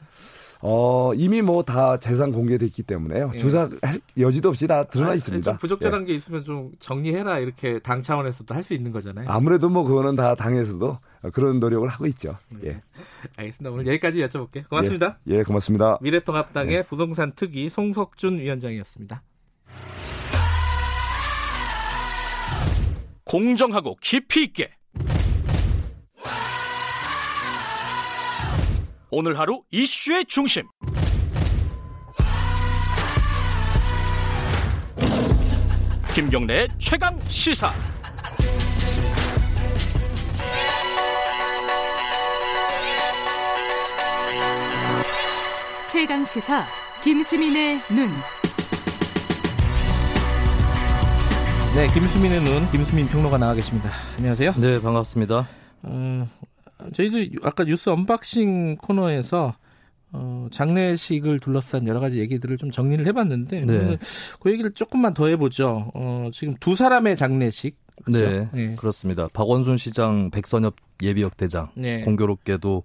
어, 이미 뭐 다 재산 공개돼 있기 때문에요. 예. 조사할 여지도 없이 다 드러나 아니, 있습니다. 좀 부적절한 예. 게 있으면 좀 정리해라 이렇게 당 차원에서도 할 수 있는 거잖아요. 아무래도 뭐 그거는 다 당에서도 그런 노력을 하고 있죠. 네. 예. 알겠습니다. 오늘 여기까지 여쭤볼게요. 고맙습니다. 예, 예 고맙습니다. 미래통합당의 예. 부동산 특위 송석준 위원장이었습니다. 공정하고 깊이 있게 오늘 하루 이슈의 중심. 김경래 최강 시사. 최강 시사 김수민의 눈. 네, 김수민의 눈, 김수민 평론가 나와 계십니다. 안녕하세요. 네, 반갑습니다. 어, 저희도 아까 뉴스 unboxing 코너에서 어, 장례식을 둘러싼 여러 가지 얘기들을 좀 정리를 해봤는데 네. 그 얘기를 조금만 더 해보죠. 어, 지금 두 사람의 장례식. 그렇죠? 네, 네, 그렇습니다. 박원순 시장 백선엽 예비역 대장 네. 공교롭게도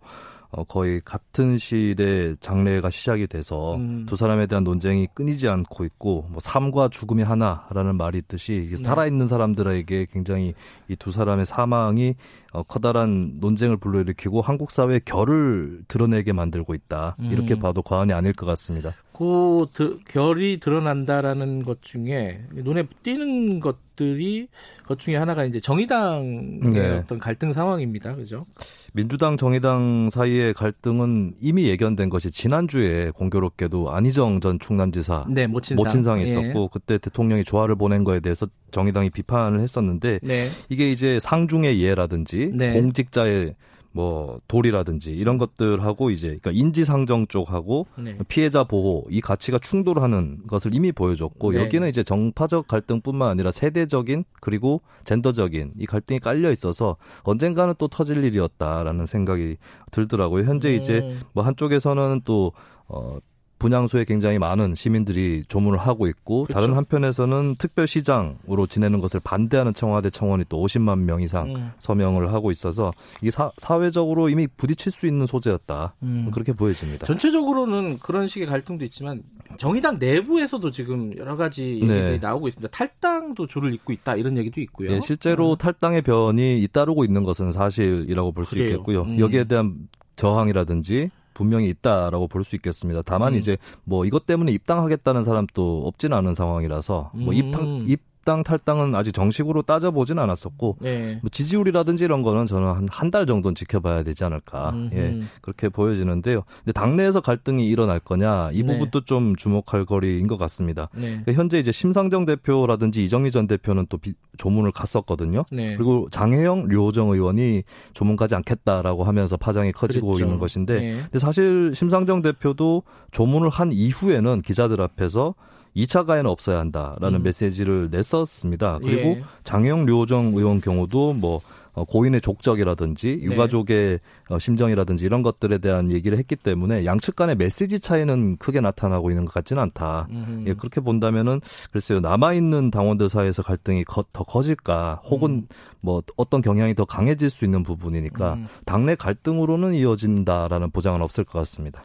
어, 거의 같은 시일에 장례가 시작이 돼서 음. 두 사람에 대한 논쟁이 끊이지 않고 있고 뭐 삶과 죽음이 하나라는 말이 있듯이 네. 살아있는 사람들에게 굉장히 이 두 사람의 사망이 어, 커다란 논쟁을 불러일으키고 한국 사회의 결을 드러내게 만들고 있다. 이렇게 음. 봐도 과언이 아닐 것 같습니다. 그 드, 결이 드러난다라는 것 중에 눈에 띄는 것들이 것 중에 하나가 이제 정의당의 네. 어떤 갈등 상황입니다. 그죠? 민주당 정의당 사이의 갈등은 이미 예견된 것이 지난주에 공교롭게도 안희정 전 충남지사 네, 모친상. 모친상이 있었고 네. 그때 대통령이 조화를 보낸 거에 대해서 정의당이 비판을 했었는데 네. 이게 이제 상중의 이해라든지 네. 공직자의 뭐 돌이라든지 이런 것들하고 이제 그러니까 인지상정 쪽하고 네. 피해자 보호 이 가치가 충돌하는 것을 이미 보여줬고 네. 여기는 이제 정파적 갈등뿐만 아니라 세대적인 그리고 젠더적인 이 갈등이 깔려 있어서 언젠가는 또 터질 일이었다라는 생각이 들더라고요. 현재 네. 이제 뭐 한쪽에서는 또 어, 분양소에 굉장히 많은 시민들이 조문을 하고 있고 그렇죠. 다른 한편에서는 특별시장으로 지내는 것을 반대하는 청와대 청원이 또 50만 명 이상 음. 서명을 하고 있어서 이게 사, 사회적으로 이미 부딪힐 수 있는 소재였다 음. 그렇게 보여집니다. 전체적으로는 그런 식의 갈등도 있지만 정의당 내부에서도 지금 여러 가지 얘기들이 네. 나오고 있습니다. 탈당도 줄을 잇고 있다 이런 얘기도 있고요. 네, 실제로 음. 탈당의 변이 잇따르고 있는 것은 사실이라고 볼 수 있겠고요. 음. 여기에 대한 저항이라든지 분명히 있다라고 볼 수 있겠습니다. 다만 음. 이제 뭐 이것 때문에 입당하겠다는 사람도 없지는 않은 상황이라서 뭐 입당 입 입당 탈당은 아직 정식으로 따져보진 않았었고 네. 뭐 지지율이라든지 이런 거는 저는 한 한 달 정도는 지켜봐야 되지 않을까 음흠. 예 그렇게 보여지는데요. 근데 당내에서 갈등이 일어날 거냐 이 네. 부분도 네. 좀 주목할 거리인 것 같습니다. 네. 그러니까 현재 이제 심상정 대표라든지 이정미 전 대표는 또 비, 조문을 갔었거든요. 네. 그리고 장혜영, 류호정 의원이 조문 가지 않겠다라고 하면서 파장이 커지고 그랬죠. 있는 것인데, 네. 근데 사실 심상정 대표도 조문을 한 이후에는 기자들 앞에서 2차 가해는 없어야 한다라는 음. 메시지를 냈었습니다. 그리고 예. 장영 류호정 의원 경우도 뭐 어, 고인의 족적이라든지 네. 유가족의 네. 심정이라든지 이런 것들에 대한 얘기를 했기 때문에 양측 간의 메시지 차이는 크게 나타나고 있는 것 같지는 않다. 예, 그렇게 본다면은 글쎄요 남아 있는 당원들 사이에서 갈등이 거, 더 커질까, 혹은 음. 뭐 어떤 경향이 더 강해질 수 있는 부분이니까 음. 당내 갈등으로는 이어진다라는 보장은 없을 것 같습니다.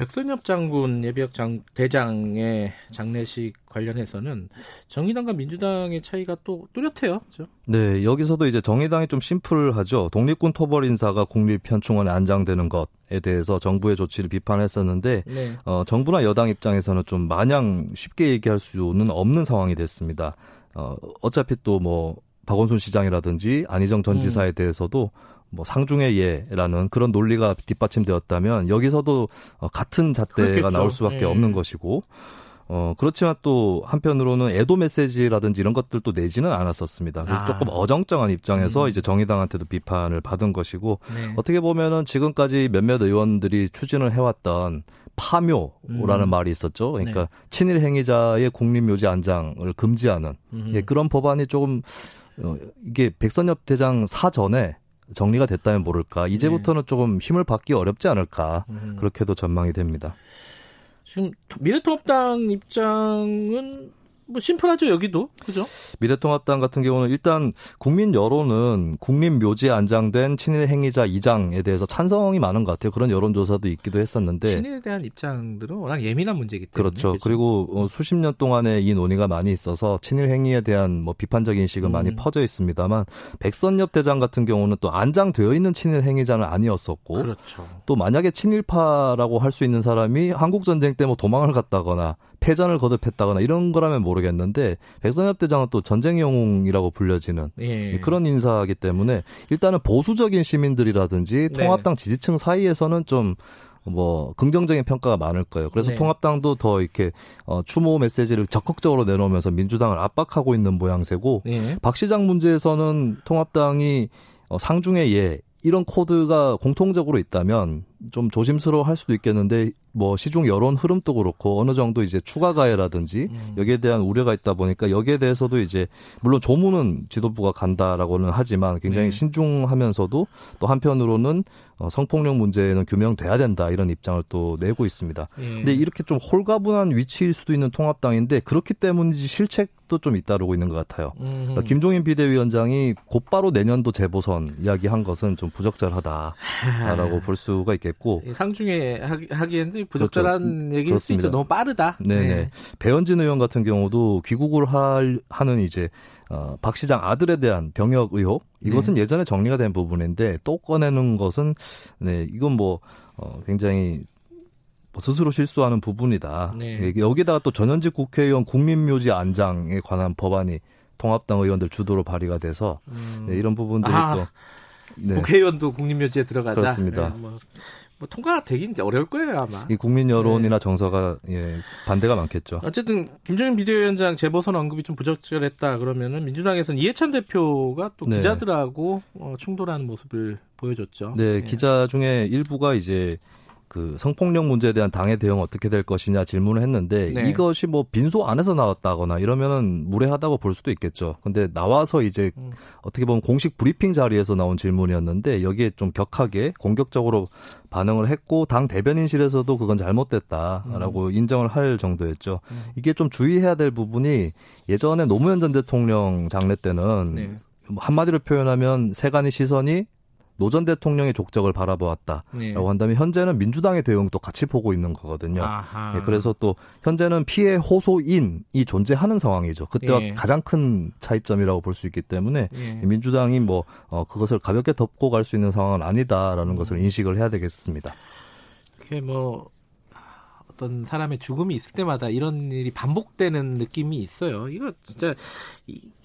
백선엽 장군 예비역 장, 대장의 장례식 관련해서는 정의당과 민주당의 차이가 또 뚜렷해요. 그렇죠? 네, 여기서도 이제 정의당이 좀 심플하죠. 독립군 토벌 인사가 국립현충원에 안장되는 것에 대해서 정부의 조치를 비판했었는데 네. 어, 정부나 여당 입장에서는 좀 마냥 쉽게 얘기할 수는 없는 상황이 됐습니다. 어, 어차피 또뭐 박원순 시장이라든지 안희정 전 음. 지사에 음. 대해서도 뭐 상중의 예라는 그런 논리가 뒷받침되었다면 여기서도 어, 같은 잣대가 그렇겠죠. 나올 수밖에 예. 없는 것이고 어 그렇지만 또 한편으로는 애도 메시지라든지 이런 것들도 내지는 않았었습니다. 그래서 아. 조금 어정쩡한 입장에서 음. 이제 정의당한테도 비판을 받은 것이고 네. 어떻게 보면은 지금까지 몇몇 의원들이 추진을 해왔던 파묘라는 음. 말이 있었죠. 그러니까 네. 친일 행위자의 국립묘지 안장을 금지하는 음. 예, 그런 법안이 조금 어, 이게 백선엽 대장 사전에 정리가 됐다면 모를까. 이제부터는 네. 조금 힘을 받기 어렵지 않을까. 음. 그렇게도 전망이 됩니다. 지금 미래통합당 입장은 뭐 심플하죠 여기도 그죠? 미래통합당 같은 경우는 일단 국민 여론은 국민 묘지에 안장된 친일 행위자 2장에 대해서 찬성이 많은 것 같아요. 그런 여론조사도 있기도 했었는데 친일에 대한 입장들은 워낙 예민한 문제이기 때문에 그렇죠. 그렇죠? 그리고 어, 수십 년 동안에 이 논의가 많이 있어서 친일 행위에 대한 뭐 비판적 인식은 음. 많이 퍼져 있습니다만 백선엽 대장 같은 경우는 또 안장되어 있는 친일 행위자는 아니었었고 그렇죠. 또 만약에 친일파라고 할 수 있는 사람이 한국 전쟁 때 뭐 도망을 갔다거나 패전을 거듭했다거나 이런 거라면 모르겠는데 백선엽 대장은 또 전쟁 영웅이라고 불려지는 예. 그런 인사이기 때문에 일단은 보수적인 시민들이라든지 네. 통합당 지지층 사이에서는 좀뭐 긍정적인 평가가 많을 거예요. 그래서 네. 통합당도 더 이렇게 어, 추모 메시지를 적극적으로 내놓으면서 민주당을 압박하고 있는 모양새고 네. 박 시장 문제에서는 통합당이 어, 상중의 예 이런 코드가 공통적으로 있다면 좀 조심스러워 할 수도 있겠는데 뭐 시중 여론 흐름도 그렇고 어느 정도 이제 추가 가해라든지 음. 여기에 대한 우려가 있다 보니까 여기에 대해서도 이제 물론 조문은 지도부가 간다라고는 하지만 굉장히 네. 신중하면서도 또 한편으로는 어, 성폭력 문제는 규명돼야 된다 이런 입장을 또 내고 있습니다. 네. 근데 이렇게 좀 홀가분한 위치일 수도 있는 통합당인데 그렇기 때문인지 실책도 좀 잇따르고 있는 것 같아요. 그러니까 김종인 비대위원장이 곧바로 내년도 재보선 이야기한 것은 좀 부적절하다라고 볼 수가 있겠. 있겠고 상중에 하기에는 부적절한 그렇죠. 얘기일 그렇습니다. 수 있죠. 너무 빠르다. 네네. 네. 배현진 의원 같은 경우도 귀국을 할 하는 이제 어, 박 시장 아들에 대한 병역 의혹 이것은 네. 예전에 정리가 된 부분인데 또 꺼내는 것은 네 이건 뭐 어, 굉장히 뭐 스스로 실수하는 부분이다. 네. 예, 여기다가 또 전현직 국회의원 국민묘지 안장에 관한 법안이 통합당 의원들 주도로 발의가 돼서 음. 네, 이런 부분들이 아, 또 네. 국회의원도 국립묘지에 들어가자. 그렇습니다. 네, 뭐, 뭐 통과가 되긴 어려울 거예요 아마. 이 국민 여론이나 네. 정서가 예, 반대가 많겠죠. 어쨌든 김종인 비대위원장 재보선 언급이 좀 부적절했다 그러면은 민주당에서는 이해찬 대표가 또 네. 기자들하고 어, 충돌하는 모습을 보여줬죠. 네, 네, 기자 중에 일부가 이제 그 성폭력 문제에 대한 당의 대응 어떻게 될 것이냐 질문을 했는데 네. 이것이 뭐 빈소 안에서 나왔다거나 이러면은 무례하다고 볼 수도 있겠죠. 근데 나와서 이제 음. 어떻게 보면 공식 브리핑 자리에서 나온 질문이었는데 여기에 좀 격하게 공격적으로 반응을 했고 당 대변인실에서도 그건 잘못됐다라고 음. 인정을 할 정도였죠. 음. 이게 좀 주의해야 될 부분이 예전에 노무현 전 대통령 장례 때는 네. 한마디로 표현하면 세간의 시선이 노 전 대통령의 족적을 바라보았다라고 네. 한다면 현재는 민주당의 대응도 같이 보고 있는 거거든요. 예, 그래서 또 현재는 피해 호소인이 존재하는 상황이죠. 그때와 예. 가장 큰 차이점이라고 볼 수 있기 때문에 예. 민주당이 뭐 어, 그것을 가볍게 덮고 갈 수 있는 상황은 아니다라는 음. 것을 인식을 해야 되겠습니다. 이렇게 뭐 어떤 사람의 죽음이 있을 때마다 이런 일이 반복되는 느낌이 있어요. 이거 진짜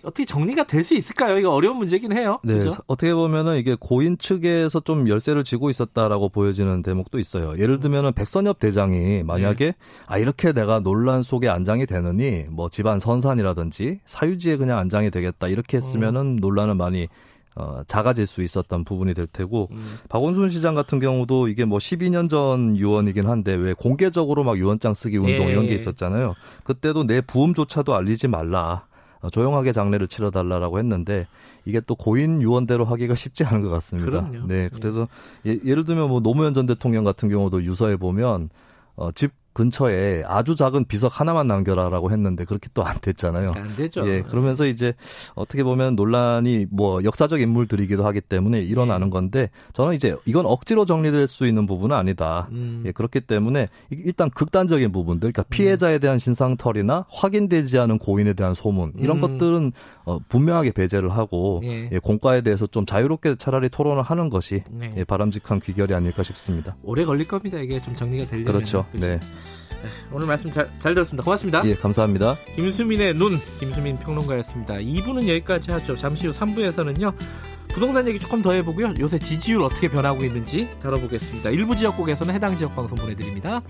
어떻게 정리가 될 수 있을까요? 이거 어려운 문제긴 해요. 네, 그렇죠? 어떻게 보면은 이게 고인 측에서 좀 열쇠를 쥐고 있었다라고 보여지는 대목도 있어요. 예를 들면은 백선엽 대장이 만약에 네. 아 이렇게 내가 논란 속에 안장이 되느니 뭐 집안 선산이라든지 사유지에 그냥 안장이 되겠다 이렇게 했으면은 음. 논란을 많이 어, 작아질 수 있었던 부분이 될 테고 음. 박원순 시장 같은 경우도 이게 뭐 12년 전 유언이긴 한데 왜 공개적으로 막 유언장 쓰기 운동 예. 이런 게 있었잖아요. 그때도 내 부음조차도 알리지 말라. 어, 조용하게 장례를 치러달라라고 했는데 이게 또 고인 유언대로 하기가 쉽지 않은 것 같습니다. 그럼요. 네, 그래서 예, 예를 들면 뭐 노무현 전 대통령 같은 경우도 유서에 보면 어, 집 근처에 아주 작은 비석 하나만 남겨라라고 했는데 그렇게 또 안 됐잖아요. 안 되죠. 예, 그러면서 이제 어떻게 보면 논란이 뭐 역사적 인물들이기도 하기 때문에 일어나는 네. 건데 저는 이제 이건 억지로 정리될 수 있는 부분은 아니다. 음. 예, 그렇기 때문에 일단 극단적인 부분들, 그러니까 피해자에 대한 신상털이나 확인되지 않은 고인에 대한 소문 이런 음. 것들은 어, 분명하게 배제를 하고 예. 예, 공과에 대해서 좀 자유롭게 차라리 토론을 하는 것이 네. 예, 바람직한 귀결이 아닐까 싶습니다. 오래 걸릴 겁니다. 이게 좀 정리가 되려면. 그렇죠. 그렇죠? 네. 네, 오늘 말씀 잘, 잘 들었습니다. 고맙습니다. 예, 감사합니다. 김수민의 눈, 김수민 평론가였습니다. 2부는 여기까지 하죠. 잠시 후 3부에서는요. 부동산 얘기 조금 더 해보고요. 요새 지지율 어떻게 변하고 있는지 다뤄보겠습니다. 일부 지역국에서는 해당 지역 방송 보내드립니다.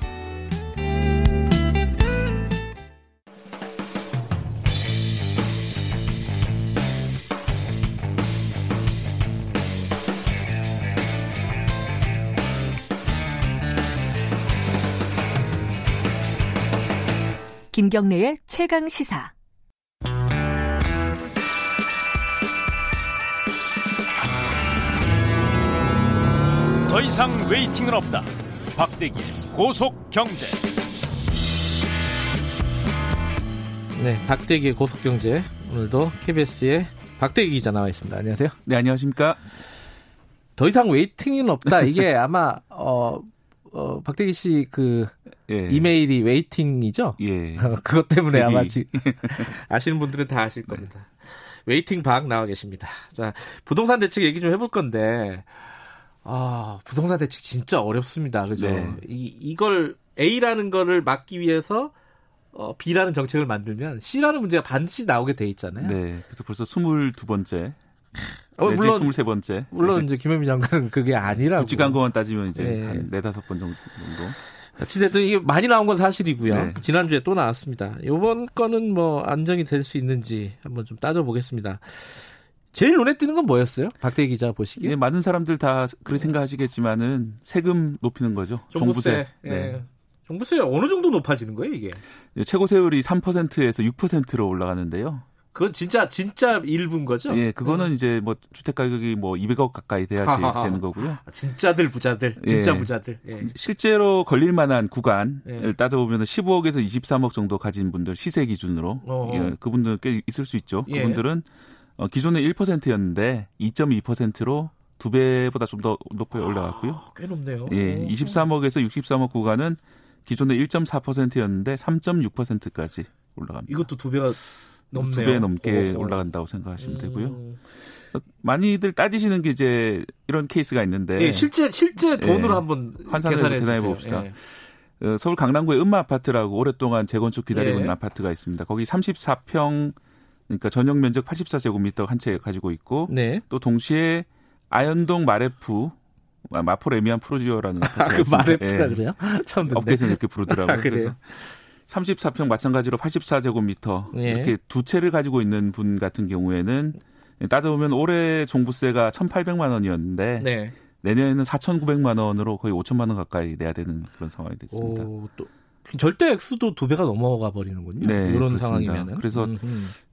김경래의 최강 시사. 더 이상 waiting은 없다. 박대기 고속 경제. 네, 박대기의 고속 경제. 오늘도 KBS의 박대기 기자 나와 있습니다. 안녕하세요. 네, 안녕하십니까? 더 이상 waiting은 없다. 이게 아마 어, 어 박대기 씨그 예. 이메일이 waiting이죠? 예. 그것 때문에 아마 지, 아시는 분들은 다 아실 겁니다. waiting 박 나와 계십니다. 자, 부동산 대책 얘기 좀 해볼 건데, 아, 부동산 대책 진짜 어렵습니다. 그죠? 네. 이, 이걸 A라는 거를 막기 위해서 어, B라는 정책을 만들면 C라는 문제가 반드시 나오게 돼 있잖아요. 네. 그래서 벌써 22번째. 어, 물론 23번째. 물론 네. 이제 김현미 장관은 그게 아니라고. 국지광고만 따지면 이제 네. 한 네다섯 번 정도. 어찌됐든 이게 많이 나온 건 사실이고요. 네. 지난주에 또 나왔습니다. 이번 건은 뭐 안정이 될 수 있는지 한번 좀 따져보겠습니다. 제일 눈에 띄는 건 뭐였어요? 박대기 기자 보시기에? 네, 많은 사람들 다 그렇게 생각하시겠지만은 세금 높이는 거죠. 종부세. 종부세. 네. 네. 종부세 어느 정도 높아지는 거예요, 이게? 최고 세율이 3%에서 6%로 올라가는데요. 그건 진짜 진짜 일부인 거죠? 예, 그거는 음. 이제 뭐 주택 가격이 뭐 200억 가까이 돼야지 하하하. 되는 거고요. 아, 진짜들 부자들, 진짜 예. 부자들. 예. 실제로 걸릴 만한 구간을 예. 따져보면 15억에서 23억 정도 가진 분들 시세 기준으로 어, 어. 예, 그분들 꽤 있을 수 있죠. 예. 그분들은 어, 기존에 1%였는데 2.2%로 두 배보다 좀 더 높게 올라갔고요. 아, 꽤 높네요. 예, 23억에서 63억 구간은 기존에 1.4%였는데 3.6%까지 올라갑니다. 이것도 두 배가 두 배 넘게 오, 올라간다고 생각하시면 음. 되고요. 많이들 따지시는 게 이제 이런 케이스가 있는데 예, 실제 실제 돈으로 예, 한번 환산해서 계산해 봅시다. 예. 어, 서울 강남구의 음마 아파트라고 오랫동안 재건축 기다리고 예. 있는 아파트가 있습니다. 거기 34평 그러니까 전용 면적 84제곱미터 한 채 가지고 있고 네. 또 동시에 아현동 마레프 마포 레미안 프로지오라는 아, 그 마레프가 예. 그래요? 처음 듣네. 업계에서 이렇게 부르더라고요. 아, 그래요? 34평 마찬가지로 84제곱미터 예. 이렇게 두 채를 가지고 있는 분 같은 경우에는 따져보면 올해 종부세가 1,800만 원이었는데 네. 내년에는 4,900만 원으로 거의 5천만 원 가까이 내야 되는 그런 상황이 됐습니다. 오, 또 절대 액수도 두 배가 넘어가 버리는군요. 네, 이런 상황이면 그래서 음흠.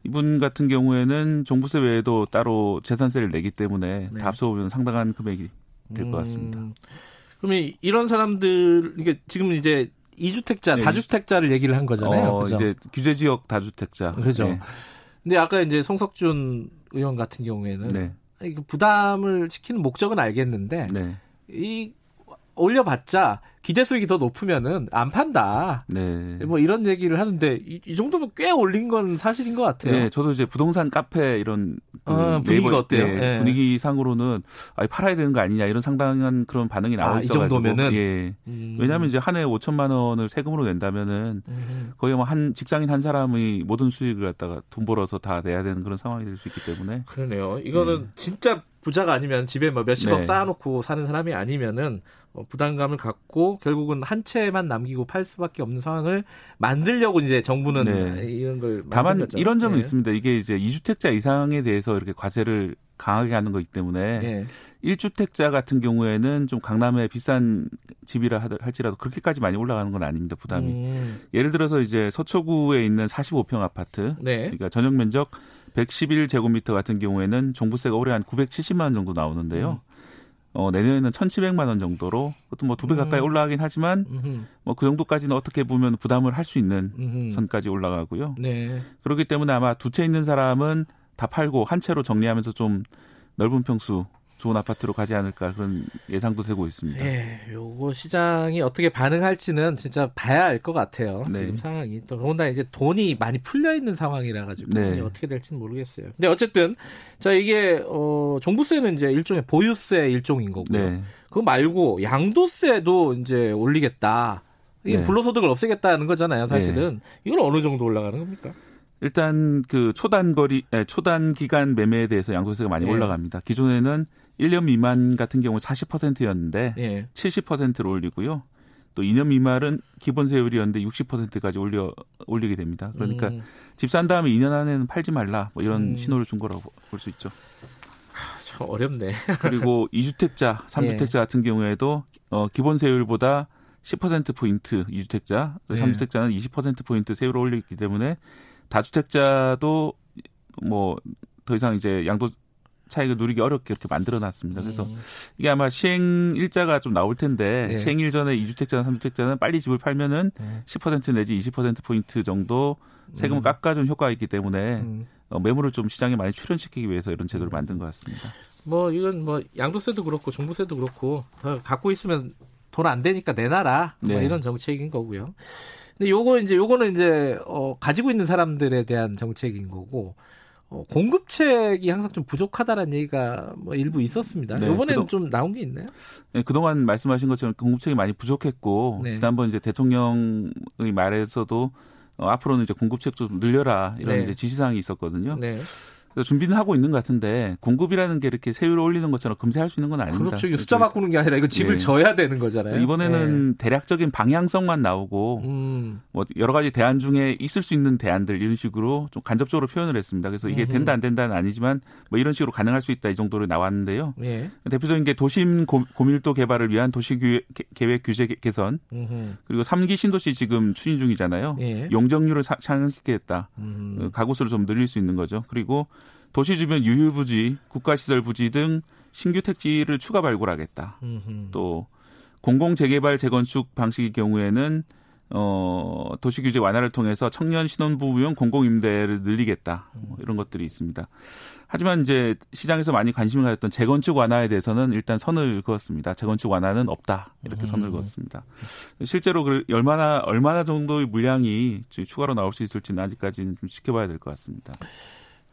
이분 같은 경우에는 종부세 외에도 따로 재산세를 내기 때문에 네. 다 합쳐보면 상당한 금액이 될것 같습니다. 음, 그러면 이런 사람들 이게 지금 이제 이주택자, 네. 다주택자를 얘기를 한 거잖아요. 어, 그죠? 이제 규제 지역 다주택자. 그죠. 네. 근데 아까 이제 송석준 의원 같은 경우에는 네. 부담을 시키는 목적은 알겠는데 네. 이 올려봤자 기대 수익이 더 높으면은 안 판다. 네. 뭐 이런 얘기를 하는데 이, 이, 정도면 꽤 올린 건 사실인 것 같아요. 네, 저도 이제 부동산 카페 이런 그 어, 분위기가 어때요? 네, 분위기 상으로는 아, 팔아야 되는 거 아니냐 이런 상당한 그런 반응이 나오고 아, 있어가지고. 이 정도면은 예. 음. 왜냐하면 이제 한 해 5천만 원을 세금으로 낸다면은 음. 거의 뭐 한 직장인 한 사람이 모든 수익을 갖다가 돈 벌어서 다 내야 되는 그런 상황이 될 수 있기 때문에. 그러네요. 이거는 네. 진짜 부자가 아니면 집에 뭐 몇십억 네. 쌓아놓고 사는 사람이 아니면은 어, 부담감을 갖고 결국은 한 채만 남기고 팔 수밖에 없는 상황을 만들려고 이제 정부는 네. 이런 걸 다만 거죠. 이런 점은 네. 있습니다. 이게 이제 2주택자 이상에 대해서 이렇게 과세를 강하게 하는 거기 때문에 네. 1주택자 같은 경우에는 좀 강남에 비싼 집이라 할지라도 그렇게까지 많이 올라가는 건 아닙니다. 부담이. 음. 예를 들어서 이제 서초구에 있는 45평 아파트 네. 그러니까 전용 면적 111제곱미터 같은 경우에는 종부세가 올해 한 970만 원 정도 나오는데요. 음. 어, 내년에는 1,700만 원 정도로 그것도 뭐 두 배 가까이 음. 올라가긴 하지만 뭐그 정도까지는 어떻게 보면 부담을 할 수 있는 음흠. 선까지 올라가고요. 네. 그렇기 때문에 아마 두 채 있는 사람은 다 팔고 한 채로 정리하면서 좀 넓은 평수 좋은 아파트로 가지 않을까 그런 예상도 되고 있습니다. 예, 요거 시장이 어떻게 반응할지는 진짜 봐야 알 것 같아요. 네. 지금 상황이 또 더군다나 이제 돈이 많이 풀려 있는 상황이라 가지고 네. 어떻게 될지는 모르겠어요. 근데 어쨌든 자 이게 어 종부세는 이제 일종의 보유세 일종인 거고요. 네. 그거 말고 양도세도 이제 올리겠다. 이게 네. 불로소득을 없애겠다는 거잖아요, 사실은. 네. 이건 어느 정도 올라가는 겁니까? 일단 그 초단 거리, 초단 기간 매매에 대해서 양도세가 많이 네. 올라갑니다. 기존에는 1년 미만 같은 경우 40%였는데 예. 70%로 올리고요. 또 2년 미만은 기본 세율이었는데 60%까지 올려 올리게 됩니다. 그러니까 음. 집산 다음에 2년 안에는 팔지 말라 뭐 이런 음. 신호를 준 거라고 볼 수 있죠. 참 어렵네. 그리고 2주택자, 3주택자 예. 같은 경우에도 어, 기본 세율보다 10% 포인트 2주택자, 3주택자는 예. 20% 포인트 세율을 올리기 때문에 다주택자도 뭐 더 이상 이제 양도 차익을 누리기 어렵게 이렇게 만들어 놨습니다. 그래서 음. 이게 아마 시행 일자가 좀 나올 텐데 네. 시행일 전에 2주택자나 3주택자는 빨리 집을 팔면은 네. 10% 내지 20% 포인트 정도 세금을 음. 깎아준 효과가 있기 때문에 음. 어, 매물을 좀 시장에 많이 출현시키기 위해서 이런 제도를 음. 만든 것 같습니다. 뭐 이건 뭐 양도세도 그렇고 종부세도 그렇고 갖고 있으면 돈 안 되니까 내놔라 뭐 네. 뭐 이런 정책인 거고요. 근데 요거 이제 요거는 이제 어 가지고 있는 사람들에 대한 정책인 거고 어, 공급책이 항상 좀 부족하다는 얘기가 뭐 일부 있었습니다. 네, 이번에는 그동, 좀 나온 게 있나요? 네, 그동안 말씀하신 것처럼 공급책이 많이 부족했고 네. 지난번 이제 대통령의 말에서도 어, 앞으로는 이제 공급책 좀 늘려라 이런 네. 이제 지시사항이 있었거든요. 네. 준비는 하고 있는 것 같은데 공급이라는 게 이렇게 세율을 올리는 것처럼 금세 할 수 있는 건 아닙니다. 그렇죠. 숫자 바꾸는 게 아니라 이거 집을 네. 져야 되는 거잖아요. 이번에는 네. 대략적인 방향성만 나오고 음. 뭐 여러 가지 대안 중에 있을 수 있는 대안들 이런 식으로 좀 간접적으로 표현을 했습니다. 그래서 이게 음흠. 된다 안 된다는 아니지만 뭐 이런 식으로 가능할 수 있다 이 정도로 나왔는데요. 네. 대표적인 게 도심 고, 밀도 개발을 위한 도시 계획 규제 개선 음흠. 그리고 3기 신도시 지금 추진 중이잖아요. 예. 용적률을 상승시키겠다. 음. 가구수를 좀 늘릴 수 있는 거죠. 그리고 도시 주변 유휴부지, 국가시설 부지 등 신규 택지를 추가 발굴하겠다. 음흠. 또 공공 재개발 재건축 방식의 경우에는 어, 도시 규제 완화를 통해서 청년 신혼부부용 공공임대를 늘리겠다. 뭐 이런 것들이 있습니다. 하지만 이제 시장에서 많이 관심을 가졌던 재건축 완화에 대해서는 일단 선을 그었습니다. 재건축 완화는 없다. 이렇게 선을 음. 그었습니다. 실제로 그 얼마나, 얼마나 정도의 물량이 추가로 나올 수 있을지는 아직까지는 좀 지켜봐야 될 것 같습니다.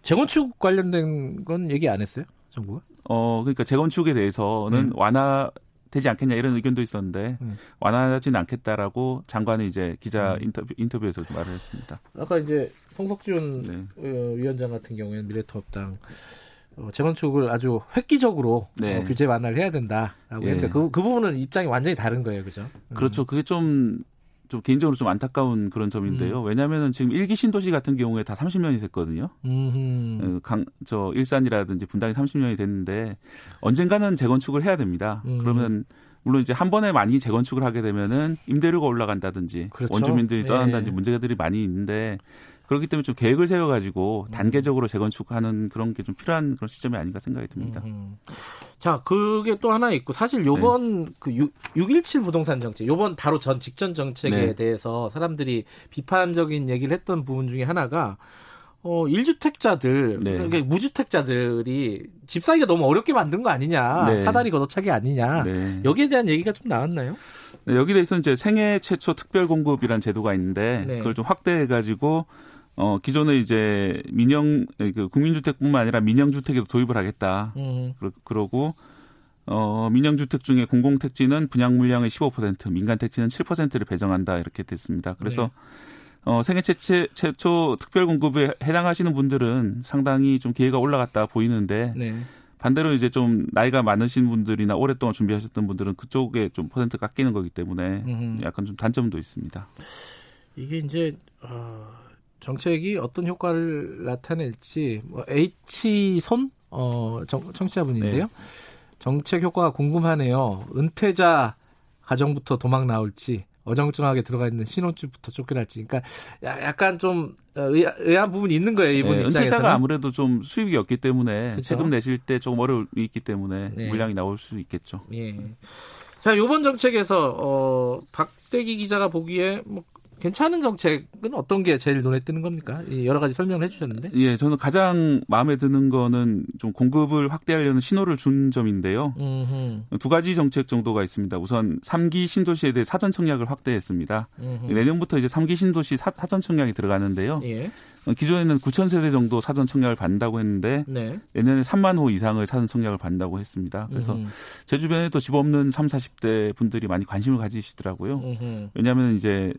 재건축 관련된 건 얘기 안 했어요? 정부가? 어, 그러니까 재건축에 대해서는 음. 완화 되지 않겠냐 이런 의견도 있었는데 음. 완화하지는 않겠다라고 장관이 이제 기자 음. 인터뷰 인터뷰에서 말을 했습니다. 아까 이제 송석준 네. 어, 위원장 같은 경우에는 미래통합당 어, 재건축을 아주 획기적으로 네. 어, 규제 완화를 해야 된다라고 예. 했는데 그, 그 부분은 입장이 완전히 다른 거예요, 그죠? 그렇죠. 그게 좀 좀 개인적으로 좀 안타까운 그런 점인데요. 음. 왜냐하면 지금 일기 신도시 같은 경우에 다 30년이 됐거든요. 음. 강, 저 일산이라든지 분당이 30년이 됐는데 언젠가는 재건축을 해야 됩니다. 음. 그러면 물론 이제 한 번에 많이 재건축을 하게 되면은 임대료가 올라간다든지 그렇죠. 원주민들이 떠난다든지 예. 문제들이 많이 있는데 그렇기 때문에 좀 계획을 세워가지고 음. 단계적으로 재건축하는 그런 게 좀 필요한 그런 시점이 아닌가 생각이 듭니다. 음. 자, 그게 또 하나 있고 사실 요번 네. 그 6, 617 부동산 정책, 요번 바로 전 직전 정책에 네. 대해서 사람들이 비판적인 얘기를 했던 부분 중에 하나가 어, 1주택자들, 네. 그러니까 무주택자들이 집 사기가 너무 어렵게 만든 거 아니냐, 네. 사다리 걷어차기 아니냐, 네. 여기에 대한 얘기가 좀 나왔나요? 네, 여기 대해서 이제 생애 최초 특별 공급이라는 제도가 있는데 네. 그걸 좀 확대해가지고 어, 기존에 이제 민영, 그 국민주택뿐만 아니라 민영주택에도 도입을 하겠다. 음. 그러, 고 어, 민영주택 중에 공공택지는 분양 물량의 15%, 민간택지는 7%를 배정한다. 이렇게 됐습니다. 그래서 네. 어, 생애 최초, 최초 특별 공급에 해당하시는 분들은 상당히 좀 기회가 올라갔다 보이는데 네. 반대로 이제 좀 나이가 많으신 분들이나 오랫동안 준비하셨던 분들은 그쪽에 좀 퍼센트 깎이는 거기 때문에 음흠. 약간 좀 단점도 있습니다. 이게 이제 어, 정책이 어떤 효과를 나타낼지 뭐 H손 어 정, 청취자분인데요. 네. 정책 효과가 궁금하네요. 은퇴자 가정부터 도망 나올지 어정쩡하게 들어가 있는 신혼집부터 쫓겨날지. 그러니까 약간 좀 어, 의아한 부분이 있는 거예요 이분 네, 입장에서는. 은퇴자가 아무래도 좀 수입이 없기 때문에 그렇죠? 세금 내실 때 조금 어려움이 있기 때문에 네. 물량이 나올 수 있겠죠. 예. 자, 요번 정책에서 어 박대기 기자가 보기에 뭐 괜찮은 정책은 어떤 게 제일 눈에 띄는 겁니까? 여러 가지 설명을 해주셨는데. 예, 저는 가장 마음에 드는 거는 좀 공급을 확대하려는 신호를 준 점인데요. 음흠. 두 가지 정책 정도가 있습니다. 우선 3기 신도시에 대해 사전 청약을 확대했습니다. 음흠. 내년부터 이제 3기 신도시 사, 전 청약이 들어가는데요. 예. 기존에는 9천 세대 정도 사전 청약을 받는다고 했는데 네. 내년에 3만 호 이상을 사전 청약을 받는다고 했습니다. 그래서 음흠. 제 주변에도 집 없는 3, 40대 분들이 많이 관심을 가지시더라고요. 왜냐하면 이제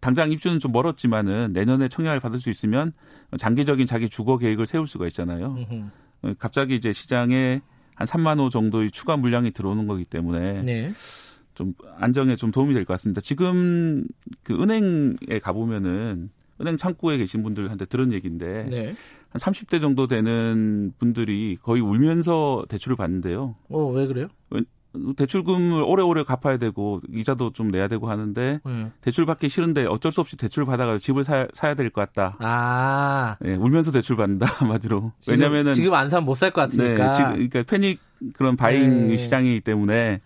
당장 입주는 좀 멀었지만은 내년에 청약을 받을 수 있으면 장기적인 자기 주거 계획을 세울 수가 있잖아요. 으흠. 갑자기 이제 시장에 한 3만 호 정도의 추가 물량이 들어오는 거기 때문에 네. 좀 안정에 좀 도움이 될 것 같습니다. 지금 그 은행에 가보면은 은행 창구에 계신 분들한테 들은 얘기인데 네. 한 30대 정도 되는 분들이 거의 울면서 대출을 받는데요. 어, 왜 그래요? 대출금을 오래오래 갚아야 되고 이자도 좀 내야 되고 하는데 네. 대출 받기 싫은데 어쩔 수 없이 대출 받아가 집을 사, 사야 될 것 같다. 아, 네, 울면서 대출 받는다 한마디로. 왜냐면은 지금 안 사면 못 살 것 같으니까. 네, 지금 그러니까 패닉 그런 바잉 네. 시장이기 때문에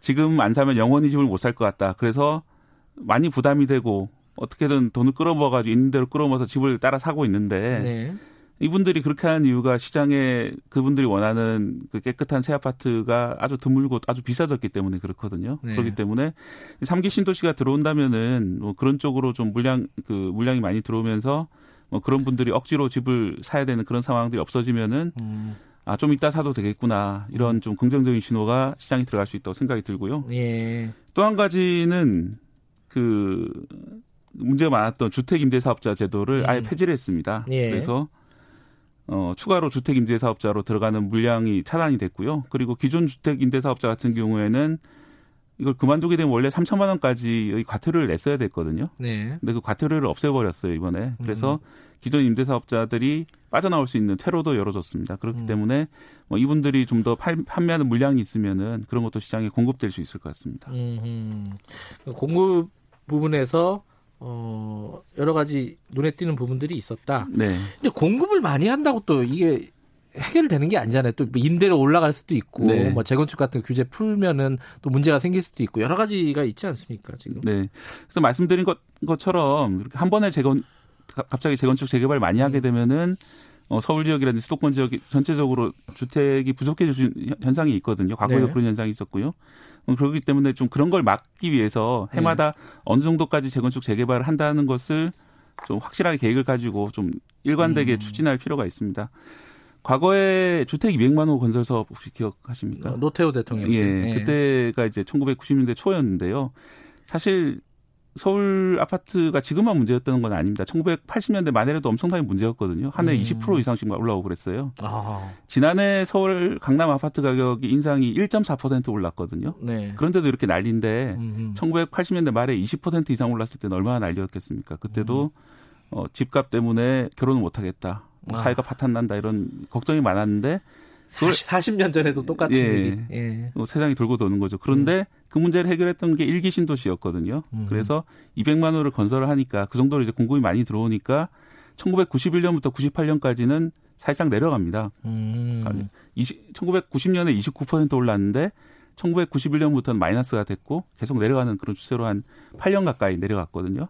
지금 안 사면 영원히 집을 못 살 것 같다. 그래서 많이 부담이 되고 어떻게든 돈을 끌어모아가지고 있는 대로 끌어모아서 집을 따라 사고 있는데. 네. 이분들이 그렇게 하는 이유가 시장에 그분들이 원하는 그 깨끗한 새 아파트가 아주 드물고 아주 비싸졌기 때문에 그렇거든요. 네. 그렇기 때문에 3기 신도시가 들어온다면은 뭐 그런 쪽으로 좀 물량 그 물량이 많이 들어오면서 뭐 그런 분들이 억지로 집을 사야 되는 그런 상황들이 없어지면은 음. 아, 좀 이따 사도 되겠구나. 이런 좀 긍정적인 신호가 시장에 들어갈 수 있다고 생각이 들고요. 예. 또 한 가지는 그 문제가 많았던 주택 임대 사업자 제도를 음. 아예 폐지를 했습니다. 예. 그래서 어, 추가로 주택 임대 사업자로 들어가는 물량이 차단이 됐고요. 그리고 기존 주택 임대 사업자 같은 경우에는 이걸 그만두게 되면 원래 3천만 원까지의 과태료를 냈어야 됐거든요. 네. 근데 그 과태료를 없애버렸어요 이번에. 그래서 음. 기존 임대 사업자들이 빠져나올 수 있는 퇴로도 열어줬습니다. 그렇기 음. 때문에 뭐 이분들이 좀 더 판매하는 물량이 있으면은 그런 것도 시장에 공급될 수 있을 것 같습니다. 음. 공급 부분에서 어, 여러 가지 눈에 띄는 부분들이 있었다. 네. 근데 공급을 많이 한다고 또 이게 해결되는 게 아니잖아요. 또 임대료 올라갈 수도 있고, 네. 뭐 재건축 같은 규제 풀면은 또 문제가 생길 수도 있고 여러 가지가 있지 않습니까 지금? 네. 그래서 말씀드린 것, 것처럼 한 번에 재건 갑자기 재건축 재개발 많이 하게 음. 되면은 어, 서울 지역이라든지 수도권 지역이 전체적으로 주택이 부족해질 수 있는 현상이 있거든요. 과거에도 네. 그런 현상이 있었고요. 어, 그렇기 때문에 좀 그런 걸 막기 위해서 해마다 네. 어느 정도까지 재건축 재개발을 한다는 것을 좀 확실하게 계획을 가지고 좀 일관되게 음. 추진할 필요가 있습니다. 과거에 주택 200만 호 건설 사업 혹시 기억하십니까? 어, 노태우 대통령. 예. 네. 그때가 이제 1990년대 초였는데요. 사실 서울 아파트가 지금만 문제였던 건 아닙니다. 1980년대 말에도 엄청나게 문제였거든요. 한 해 20% 음. 이상씩 올라오고 그랬어요. 아. 지난해 서울 강남 아파트 가격이 인상이 1.4% 올랐거든요. 네. 그런데도 이렇게 난리인데 음흠. 1980년대 말에 20% 이상 올랐을 때는 얼마나 난리였겠습니까? 그때도 음. 어, 집값 때문에 결혼을 못 하겠다. 뭐 아. 사회가 파탄 난다 이런 걱정이 많았는데 40, 년 전에도 똑같은 예, 일이. 예. 뭐 세상이 돌고 도는 거죠. 그런데 음. 그 문제를 해결했던 게 일기 신도시였거든요. 음. 그래서 200만 호를 건설을 하니까 그 정도로 이제 공급이 많이 들어오니까 1991년부터 98년까지는 사실상 내려갑니다. 음. 20, 1990년에 29% 올랐는데 1991년부터는 마이너스가 됐고 계속 내려가는 그런 추세로 한 8년 가까이 내려갔거든요.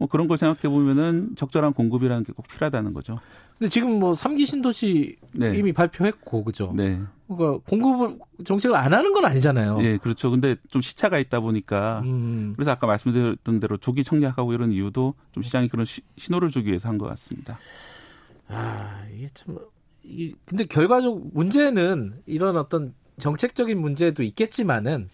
뭐 그런 걸 생각해 보면은 적절한 공급이라는 게 꼭 필요하다는 거죠. 근데 지금 뭐 3기 신도시 네. 이미 발표했고 그죠? 네. 그러니까 공급을 정책을 안 하는 건 아니잖아요. 네, 그렇죠. 근데 좀 시차가 있다 보니까 음. 그래서 아까 말씀드렸던 대로 조기 청약하고 이런 이유도 좀 시장이 그런 시, 신호를 주기 위해서 한 것 같습니다. 아, 이게 참 이, 근데 결과적 문제는 이런 어떤 정책적인 문제도 있겠지만은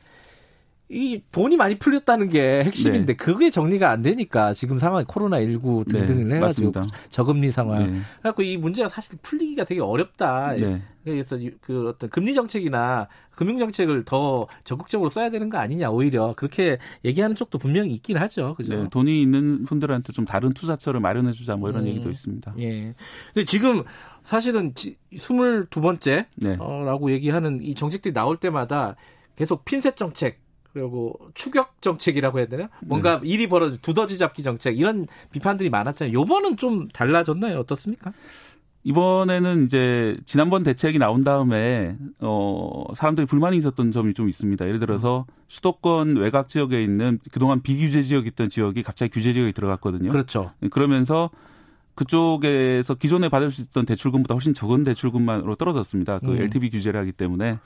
이 돈이 많이 풀렸다는 게 핵심인데 네. 그게 정리가 안 되니까 지금 상황 코로나 19 등등을 네, 해가지고 맞습니다. 저금리 상황. 네. 그래갖고 이 문제가 사실 풀리기가 되게 어렵다. 네. 그래서 그 어떤 금리 정책이나 금융 정책을 더 적극적으로 써야 되는 거 아니냐 오히려 그렇게 얘기하는 쪽도 분명히 있긴 하죠. 그죠? 네, 돈이 있는 분들한테 좀 다른 투자처를 마련해 주자 뭐 이런 음, 얘기도 있습니다. 예. 근데 지금 사실은 22번째라고 네. 얘기하는 이 정책들이 나올 때마다 계속 핀셋 정책 그리고 추격 정책이라고 해야 되나? 뭔가 네. 일이 벌어져 두더지 잡기 정책 이런 비판들이 많았잖아요. 요번은 좀 달라졌나요? 어떻습니까? 이번에는 이제 지난번 대책이 나온 다음에 어 사람들이 불만이 있었던 점이 좀 있습니다. 예를 들어서 수도권 외곽 지역에 있는 그동안 비규제 지역이 있던 지역이 갑자기 규제 지역에 들어갔거든요. 그렇죠. 그러면서 그쪽에서 기존에 받을 수 있던 대출금보다 훨씬 적은 대출금만으로 떨어졌습니다. 그 음. LTV 규제를 하기 때문에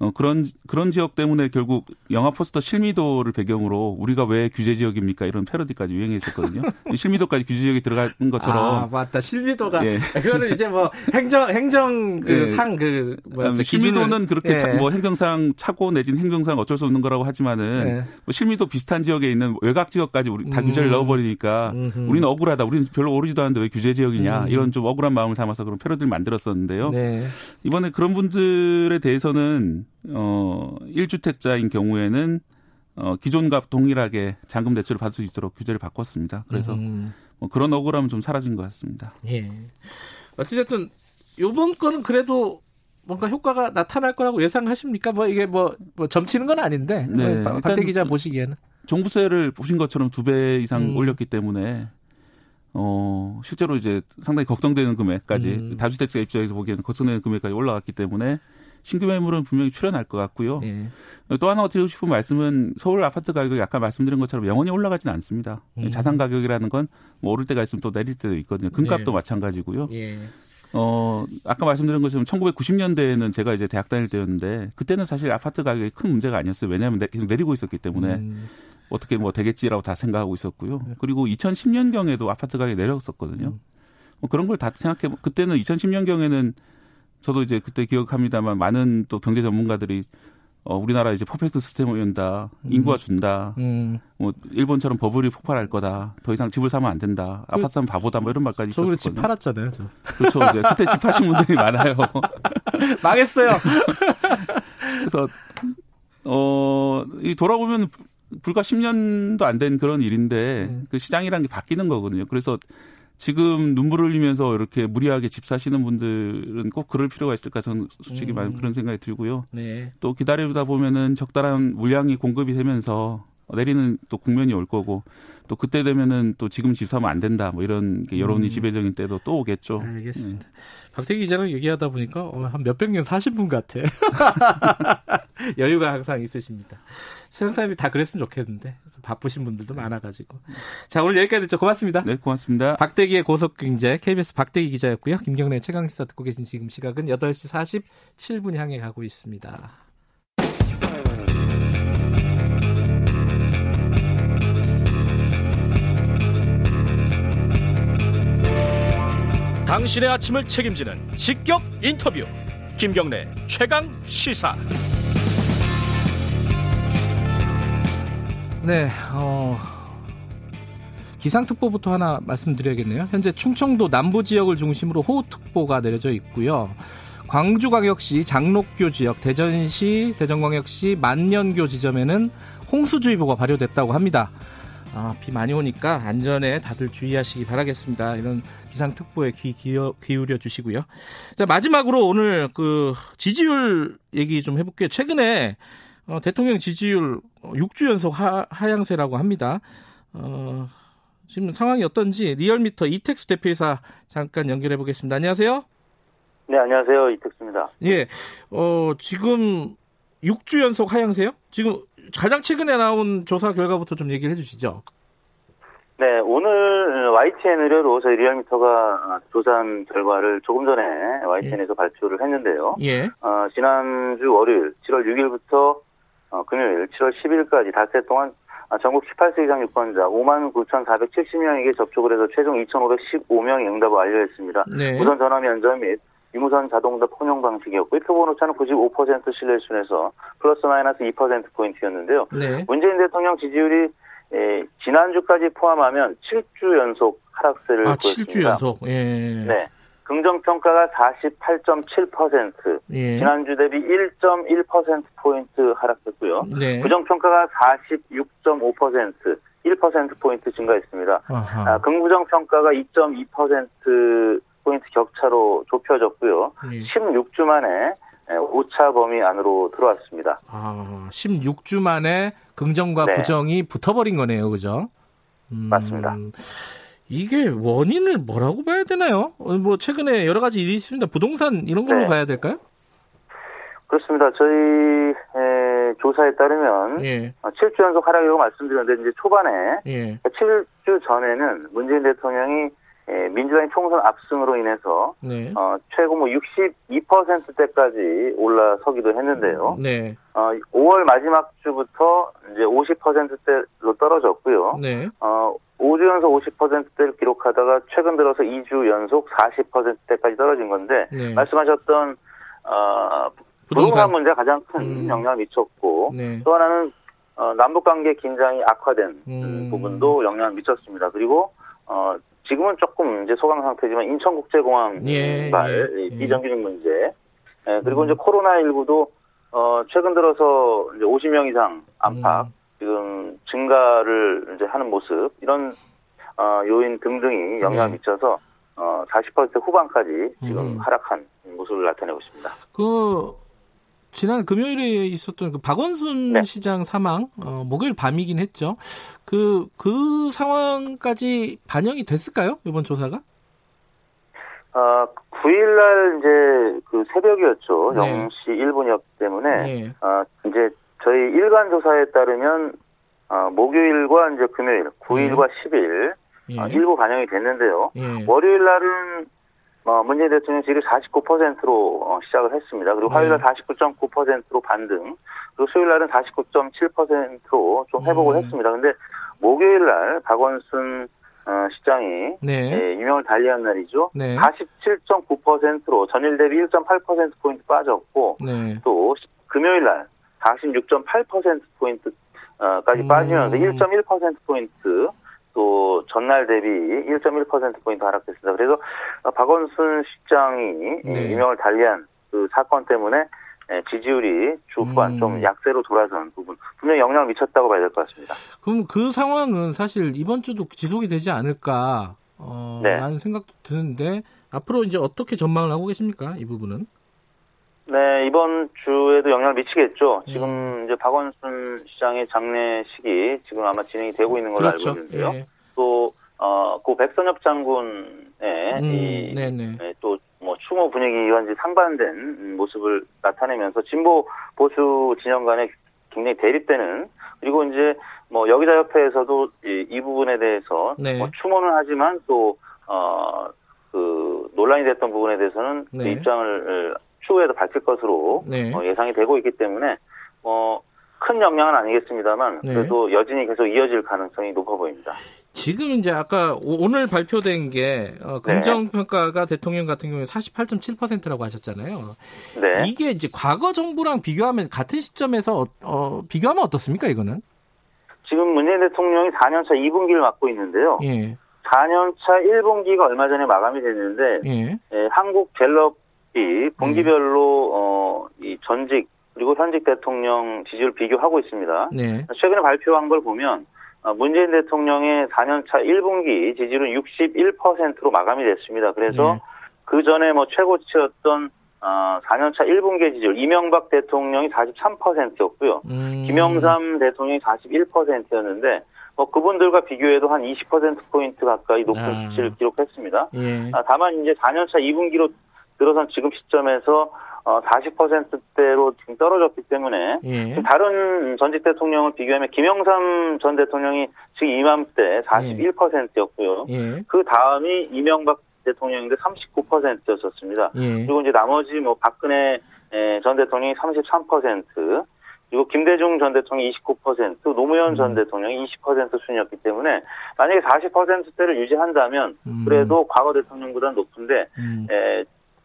어, 그런 그런 지역 때문에 결국 영화 포스터 실미도를 배경으로 우리가 왜 규제 지역입니까 이런 패러디까지 유행했었거든요. 실미도까지 규제 지역이 들어간 것처럼. 아 맞다 실미도가. 예. 그거는 이제 뭐 행정 행정 그상그 예. 그 뭐야 실미도는 그렇게 예. 차, 뭐 행정상 차고 내진 행정상 어쩔 수 없는 거라고 하지만은 예. 뭐 실미도 비슷한 지역에 있는 외곽 지역까지 우리 다 음. 규제를 넣어버리니까 음흠. 우리는 억울하다. 우리는 별로 오르지도 않는데 왜 규제 지역이냐 음. 이런 좀 억울한 마음을 담아서 그런 패러디를 만들었었는데요. 네. 이번에 그런 분들에 대해서는 어 1주택자인 경우에는 어 기존과 동일하게 잔금 대출을 받을 수 있도록 규제를 바꿨습니다. 그래서 음. 뭐 그런 억울함은 좀 사라진 것 같습니다. 예. 어찌됐든 요번 거는 그래도 뭔가 효과가 나타날 거라고 예상하십니까? 뭐 이게 뭐, 뭐 점치는 건 아닌데 네. 뭐 박대 기자 보시기에는 종부세를 보신 것처럼 두 배 이상 음. 올렸기 때문에 어 실제로 이제 상당히 걱정되는 금액까지 음. 다주택자 입장에서 보기에는 걱정되는 금액까지 올라갔기 때문에 신규 매물은 분명히 출현할 것 같고요. 네. 또 하나 드리고 싶은 말씀은 서울 아파트 가격이 아까 말씀드린 것처럼 영원히 올라가지는 않습니다. 음. 자산 가격이라는 건 뭐 오를 때가 있으면 또 내릴 때도 있거든요. 금값도 네. 마찬가지고요. 네. 어, 아까 말씀드린 것처럼 1990년대에는 제가 이제 대학 다닐 때였는데 그때는 사실 아파트 가격이 큰 문제가 아니었어요. 왜냐하면 계속 내리고 있었기 때문에 음. 어떻게 뭐 되겠지라고 다 생각하고 있었고요. 네. 그리고 2010년경에도 아파트 가격이 내렸었거든요. 음. 뭐 그런 걸 다 생각해 그때는 2010년경에는 저도 이제 그때 기억합니다만 많은 또 경제 전문가들이 어, 우리나라 이제 퍼펙트 시스템을 연다. 인구가 음. 준다. 음. 뭐, 일본처럼 버블이 폭발할 거다. 더 이상 집을 사면 안 된다. 그, 아파트 사면 바보다. 뭐 이런 말까지 있었거든요. 집 팔았잖아요. 저. 그렇죠. 이제 그때 집 파신 분들이 많아요. 망했어요. 그래서, 어, 이 돌아보면 불과 10년도 안 된 그런 일인데 음. 그 시장이란 게 바뀌는 거거든요. 그래서 지금 눈물을 흘리면서 이렇게 무리하게 집 사시는 분들은 꼭 그럴 필요가 있을까 저는 솔직히 음. 많은 그런 생각이 들고요. 네. 또 기다리다 보면은 적당한 물량이 공급이 되면서 내리는 또 국면이 올 거고 또 그때 되면은 또 지금 집 사면 안 된다 뭐 이런 여론이 음. 지배적인 때도 또 오겠죠. 알겠습니다. 네. 박태기 기자랑 얘기하다 보니까 어, 한 몇백 년 사신 분 같아. 여유가 항상 있으십니다. 세상 사람이 다 그랬으면 좋겠는데 바쁘신 분들도 많아가지고. 자 오늘 여기까지 듣죠. 고맙습니다. 네, 고맙습니다. 박대기의 고속경제 KBS 박대기 기자였고요. 김경래 최강시사 듣고 계신 지금 시각은 8시 47분 향해 가고 있습니다. 당신의 아침을 책임지는 직격 인터뷰 김경래 최강 시사 네 어, 기상특보부터 하나 말씀드려야겠네요. 현재 충청도 남부 지역을 중심으로 호우특보가 내려져 있고요. 광주광역시 장록교 지역, 대전시, 대전광역시 만년교 지점에는 홍수주의보가 발효됐다고 합니다. 아, 비 많이 오니까 안전에 다들 주의하시기 바라겠습니다. 이런 기상특보에 귀 기어, 기울여 주시고요. 자, 마지막으로 오늘 그 지지율 얘기 좀 해볼게요. 최근에 어, 대통령 지지율 6주 연속 하, 하향세라고 합니다. 어, 지금 상황이 어떤지 리얼미터 이택수 대표이사 잠깐 연결해 보겠습니다. 안녕하세요. 네, 안녕하세요. 이택수입니다. 예, 어, 지금 6주 연속 하향세요? 지금 가장 최근에 나온 조사 결과부터 좀 얘기를 해 주시죠. 네, 오늘 YTN 의뢰로 저희 리얼미터가 조사한 결과를 조금 전에 YTN에서 예. 발표를 했는데요. 예. 어, 지난주 월요일 7월 6일부터 어, 금요일 7월 10일까지 닷새 동안 전국 18세 이상 유권자 5만 9,470명에게 접촉을 해서 최종 2,515명이 응답을 완료했습니다. 네. 우선 전화 면접 및 유무선 자동답 혼용 방식이었고 표본 오차는 95% 신뢰 수준에서 플러스 마이너스 2%포인트였는데요. 네. 문재인 대통령 지지율이 에, 지난주까지 포함하면 7주 연속 하락세를 아, 보였습니다. 7주 연속. 예. 네. 긍정평가가 48.7%, 예. 지난주 대비 1.1%포인트 하락했고요. 네. 부정평가가 46.5%, 1%포인트 증가했습니다. 아, 긍부정평가가 2.2% 포인트 격차로 좁혀졌고요. 예. 16주 만에 오차 범위 안으로 들어왔습니다. 아, 16주 만에 긍정과 네. 부정이 붙어버린 거네요, 그죠? 음, 맞습니다. 이게 원인을 뭐라고 봐야 되나요? 어, 뭐 최근에 여러 가지 일이 있습니다. 부동산 이런 걸로 네. 봐야 될까요? 그렇습니다. 저희 에, 조사에 따르면 예. 어, 7주 연속 하락이라고 말씀드렸는데 이제 초반에 예. 7주 전에는 문재인 대통령이 에, 민주당의 총선 압승으로 인해서 네. 어, 최고 뭐 62%대까지 올라서기도 했는데요. 네. 어, 5월 마지막 주부터 이제 50%대로 떨어졌고요. 네. 어, 5주 연속 50%대를 기록하다가 최근 들어서 2주 연속 40%대까지 떨어진 건데 네. 말씀하셨던 어, 부동산. 부동산 문제가 가장 큰 음. 영향을 미쳤고 네. 또 하나는 어, 남북 관계 긴장이 악화된 음. 부분도 영향을 미쳤습니다. 그리고 어, 지금은 조금 이제 소강 상태지만 인천국제공항 예, 발 예, 이 예. 비정규직 문제 예, 그리고 음. 이제 코로나 19도 어, 최근 들어서 이제 50명 이상 안팎 음. 지금 증가를 이제 하는 모습 이런 어, 요인 등등이 영향을 네. 미쳐서 어, 40% 후반까지 지금 음. 하락한 모습을 나타내고 있습니다. 그 지난 금요일에 있었던 그 박원순 네. 시장 사망 어, 목요일 밤이긴 했죠. 그 그 상황까지 반영이 됐을까요? 이번 조사가? 어, 9일날 이제 그 새벽이었죠. 네. 0시 1분이었기 때문에 예. 어, 이제 저희 일간 조사에 따르면 어, 목요일과 이제 금요일, 9일과 10일 예. 어, 일부 반영이 됐는데요. 예. 월요일 날은 어, 문재인 대통령 지지율 49%로 어, 시작을 했습니다. 그리고 네. 화요일 날 49.9%로 반등, 그리고 수요일 날은 49.7%로 좀 회복을 음. 했습니다. 근데 목요일 날 박원순 어, 시장이 네. 예, 유명을 달리한 날이죠. 네. 47.9%로 전일 대비 1.8%포인트 빠졌고, 네. 또 금요일 날 46.8%포인트까지 음. 빠지면서 1.1%포인트 또 전날 대비 1.1%포인트 하락했습니다. 그래서 박원순 시장이 네. 유명을 달리한 그 사건 때문에 예, 지지율이 주 후반 음. 좀 약세로 돌아선 부분 분명히 영향을 미쳤다고 봐야 될 것 같습니다. 그럼 그 상황은 사실 이번 주도 지속이 되지 않을까 어, 네. 라는 생각도 드는데 앞으로 이제 어떻게 전망을 하고 계십니까? 이 부분은? 네, 이번 주에도 영향을 미치겠죠. 음. 지금 이제 박원순 시장의 장례식이 지금 아마 진행이 되고 있는 걸로 그렇죠. 알고 있는데요. 예. 또, 어, 고 백선엽 장군의 음, 이, 네네. 네, 또, 뭐, 추모 분위기와 이제 상반된 모습을 나타내면서 진보 보수 진영 간에 굉장히 대립되는 그리고 이제 뭐 여기자 협회에서도 이, 이 부분에 대해서 네. 뭐 추모는 하지만 또, 어, 그 논란이 됐던 부분에 대해서는 그 네. 입장을 추후에도 밝힐 것으로 네. 어, 예상이 되고 있기 때문에 뭐큰 영향은 아니겠습니다만 네. 그래도 여진이 계속 이어질 가능성이 높아 보입니다. 지금 이제 아까 오- 오늘 발표된 게 어, 네. 긍정 평가가 대통령 같은 경우에 48.7%라고 하셨잖아요. 네. 이게 이제 과거 정부랑 비교하면 같은 시점에서 어, 어, 비교하면 어떻습니까? 이거는? 지금 문재인 대통령이 4년차 2분기를 맡고 있는데요. 예. 4년차 1분기가 얼마 전에 마감이 됐는데 예. 예, 한국 갤럽 이 분기별로 어, 이 전직 그리고 현직 대통령 지지율 비교하고 있습니다. 네. 최근에 발표한 걸 보면 어, 문재인 대통령의 4년차 1분기 지지율은 61%로 마감이 됐습니다. 그래서 네. 그 전에 뭐 최고치였던 어, 4년차 1분기 지지율 이명박 대통령이 43%였고요. 음. 김영삼 대통령이 41%였는데 뭐 그분들과 비교해도 한 20% 포인트 가까이 높은 아. 수치를 기록했습니다. 예. 아, 다만 이제 4년차 2분기로 들어선 지금 시점에서 어, 40%대로 지금 떨어졌기 때문에 예. 다른 전직 대통령을 비교하면 김영삼 전 대통령이 지금 이맘때 41%였고요. 예. 그 다음이 이명박 대통령인데 39%였었습니다. 예. 그리고 이제 나머지 뭐 박근혜 전 대통령이 33%, 그리고 김대중 전 대통령이 29%, 노무현 음. 전 대통령이 20% 순이었기 때문에 만약에 40%대를 유지한다면 음. 그래도 과거 대통령보다는 높은데 음.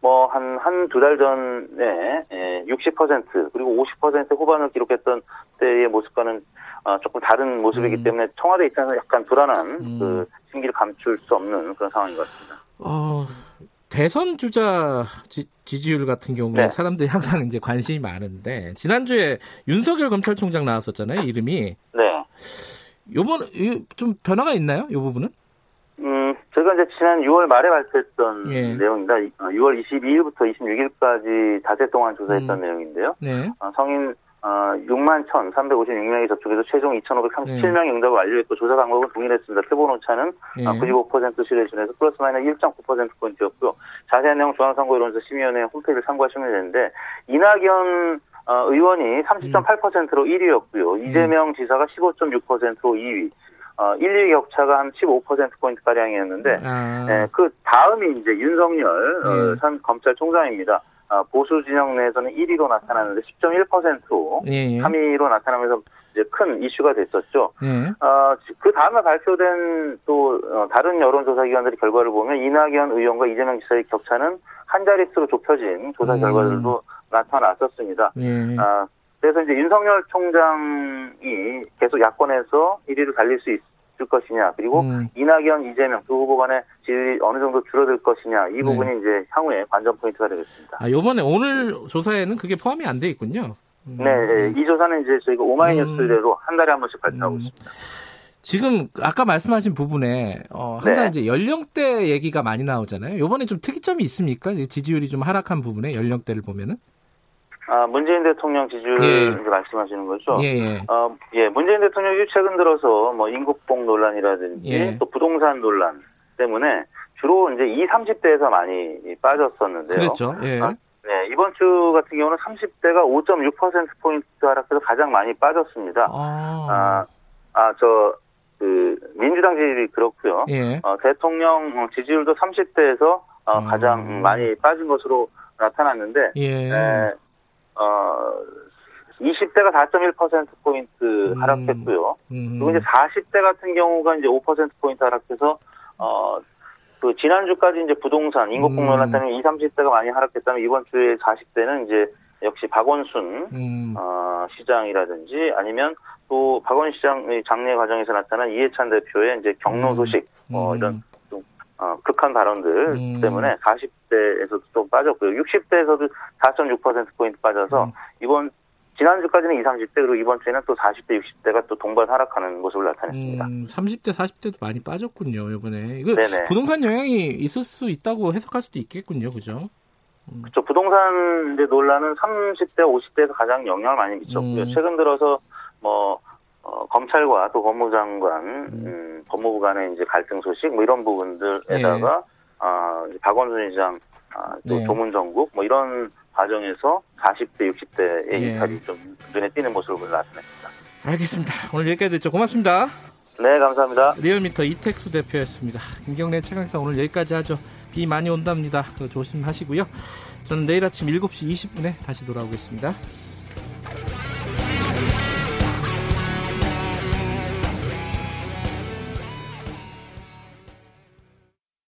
뭐 한 한 두 달 전에 60% 그리고 50% 후반을 기록했던 때의 모습과는 어, 조금 다른 모습이기 음. 때문에 청와대 입장에서 약간 불안한 음. 그 심기를 감출 수 없는 그런 상황인 것 같습니다. 어, 대선 주자 지, 지율 같은 경우에 네. 사람들이 항상 이제 관심이 많은데 지난주에 윤석열 검찰총장 나왔었잖아요 이름이. 네. 요번 좀 변화가 있나요? 이 부분은? 음, 제가 이제 지난 6월 말에 발표했던 예. 내용입니다. 6월 어, 22일부터 26일까지 닷새 동안 조사했던 음. 내용인데요. 네. 어, 성인 어, 6만 1,356명이 접촉해서 최종 2,537명 네. 응답을 완료했고 조사 방법은 동일했습니다. 표본 오차는 네. 95% 신뢰 준에서 플러스 마이너스 1.9%포인트였고요. 자세한 내용 중앙선거여론조 심의위원회 홈페이지를 참고하시면 되는데 이낙연 어, 의원이 30.8%로 1위였고요. 음. 이재명 지사가 15.6%로 2위. 어, 1, 2위 격차가 한 15%포인트 가량이었는데, 아. 예, 그 다음이 이제 윤석열 어, 전 예. 검찰총장입니다. 어, 보수 진영 내에서는 1위로 나타나는데 10.1%로 예, 예. 3위로 나타나면서 이제 큰 이슈가 됐었죠. 예. 어, 그 다음에 발표된 또 어, 다른 여론조사 기관들의 결과를 보면 이낙연 의원과 이재명 지사의 격차는 한 자릿수로 좁혀진 조사 음. 결과들도 나타났었습니다. 예. 아, 그래서 이제 윤석열 총장이 계속 야권에서 1위를 달릴 수 있, 줄 것이냐 그리고 음. 이낙연 이재명 두 후보 간의 질이 어느 정도 줄어들 것이냐 이 네. 부분이 네. 이제 향후에 관전 포인트가 되겠습니다. 아 이번에 오늘 조사에는 그게 포함이 안 돼 있군요. 음. 네, 네, 이 조사는 이제 저희가 오마이뉴스대로 음. 한 달에 한 번씩 발표하고 음. 있습니다. 지금 아까 말씀하신 부분에 어, 항상 네. 이제 연령대 얘기가 많이 나오잖아요. 이번에 좀 특이점이 있습니까? 지지율이 좀 하락한 부분에 연령대를 보면은? 아, 문재인 대통령 지지율 예. 말씀하시는 거죠. 예, 예. 어, 예, 문재인 대통령이 최근 들어서 뭐 인국봉 논란이라든지 예. 또 부동산 논란 때문에 주로 이제 20, 30대에서 많이 빠졌었는데요. 그렇죠. 예. 아, 네, 이번 주 같은 경우는 30대가 5.6%포인트 하락해서 가장 많이 빠졌습니다. 아, 아, 아 저, 그, 민주당 지지율이 그렇고요. 예. 어, 대통령 지지율도 30대에서 어, 가장 음. 많이 빠진 것으로 나타났는데, 예. 에, 어, 20대가 4.1%포인트 음. 하락했고요. 음. 그리고 이제 40대 같은 경우가 이제 5%포인트 하락해서, 어, 그 지난주까지 이제 부동산, 음. 때문에 20, 30대가 많이 하락했다면 이번 주에 40대는 이제 역시 박원순, 음. 어, 시장이라든지 아니면 또 박원 시장의 장례 과정에서 나타난 이해찬 대표의 이제 경로 음. 소식, 뭐 이런 좀, 어, 극한 발언들 음. 때문에 40대에서도 좀 빠졌고요. 60대에서도 4.6%포인트 빠져서 음. 이번 지난주까지는 20, 30대 그리고 이번 주에는 또 40대, 60대가 또 동반 하락하는 모습을 나타냈습니다. 음, 30대, 40대도 많이 빠졌군요, 이번에. 이거 네네. 부동산 영향이 있을 수 있다고 해석할 수도 있겠군요, 그죠? 음. 그렇죠. 부동산 이제 논란은 30대, 50대에서 가장 영향을 많이 미쳤고요. 음. 최근 들어서 뭐 어, 검찰과 또 법무장관, 음. 음, 법무부 간의 이제 갈등 소식 뭐 이런 부분들에다가 네. 아, 박원순 시장, 아, 또 네. 조문정국 뭐 이런 과정에서 40대, 60대의 예. 이탈이 좀 눈에 띄는 모습을 나타냈습니다. 알겠습니다. 오늘 여기까지 됐죠. 고맙습니다. 네, 감사합니다. 리얼미터 이택수 대표였습니다. 김경래 최강사 오늘 여기까지 하죠. 비 많이 온답니다. 조심하시고요. 저는 내일 아침 7시 20분에 다시 돌아오겠습니다.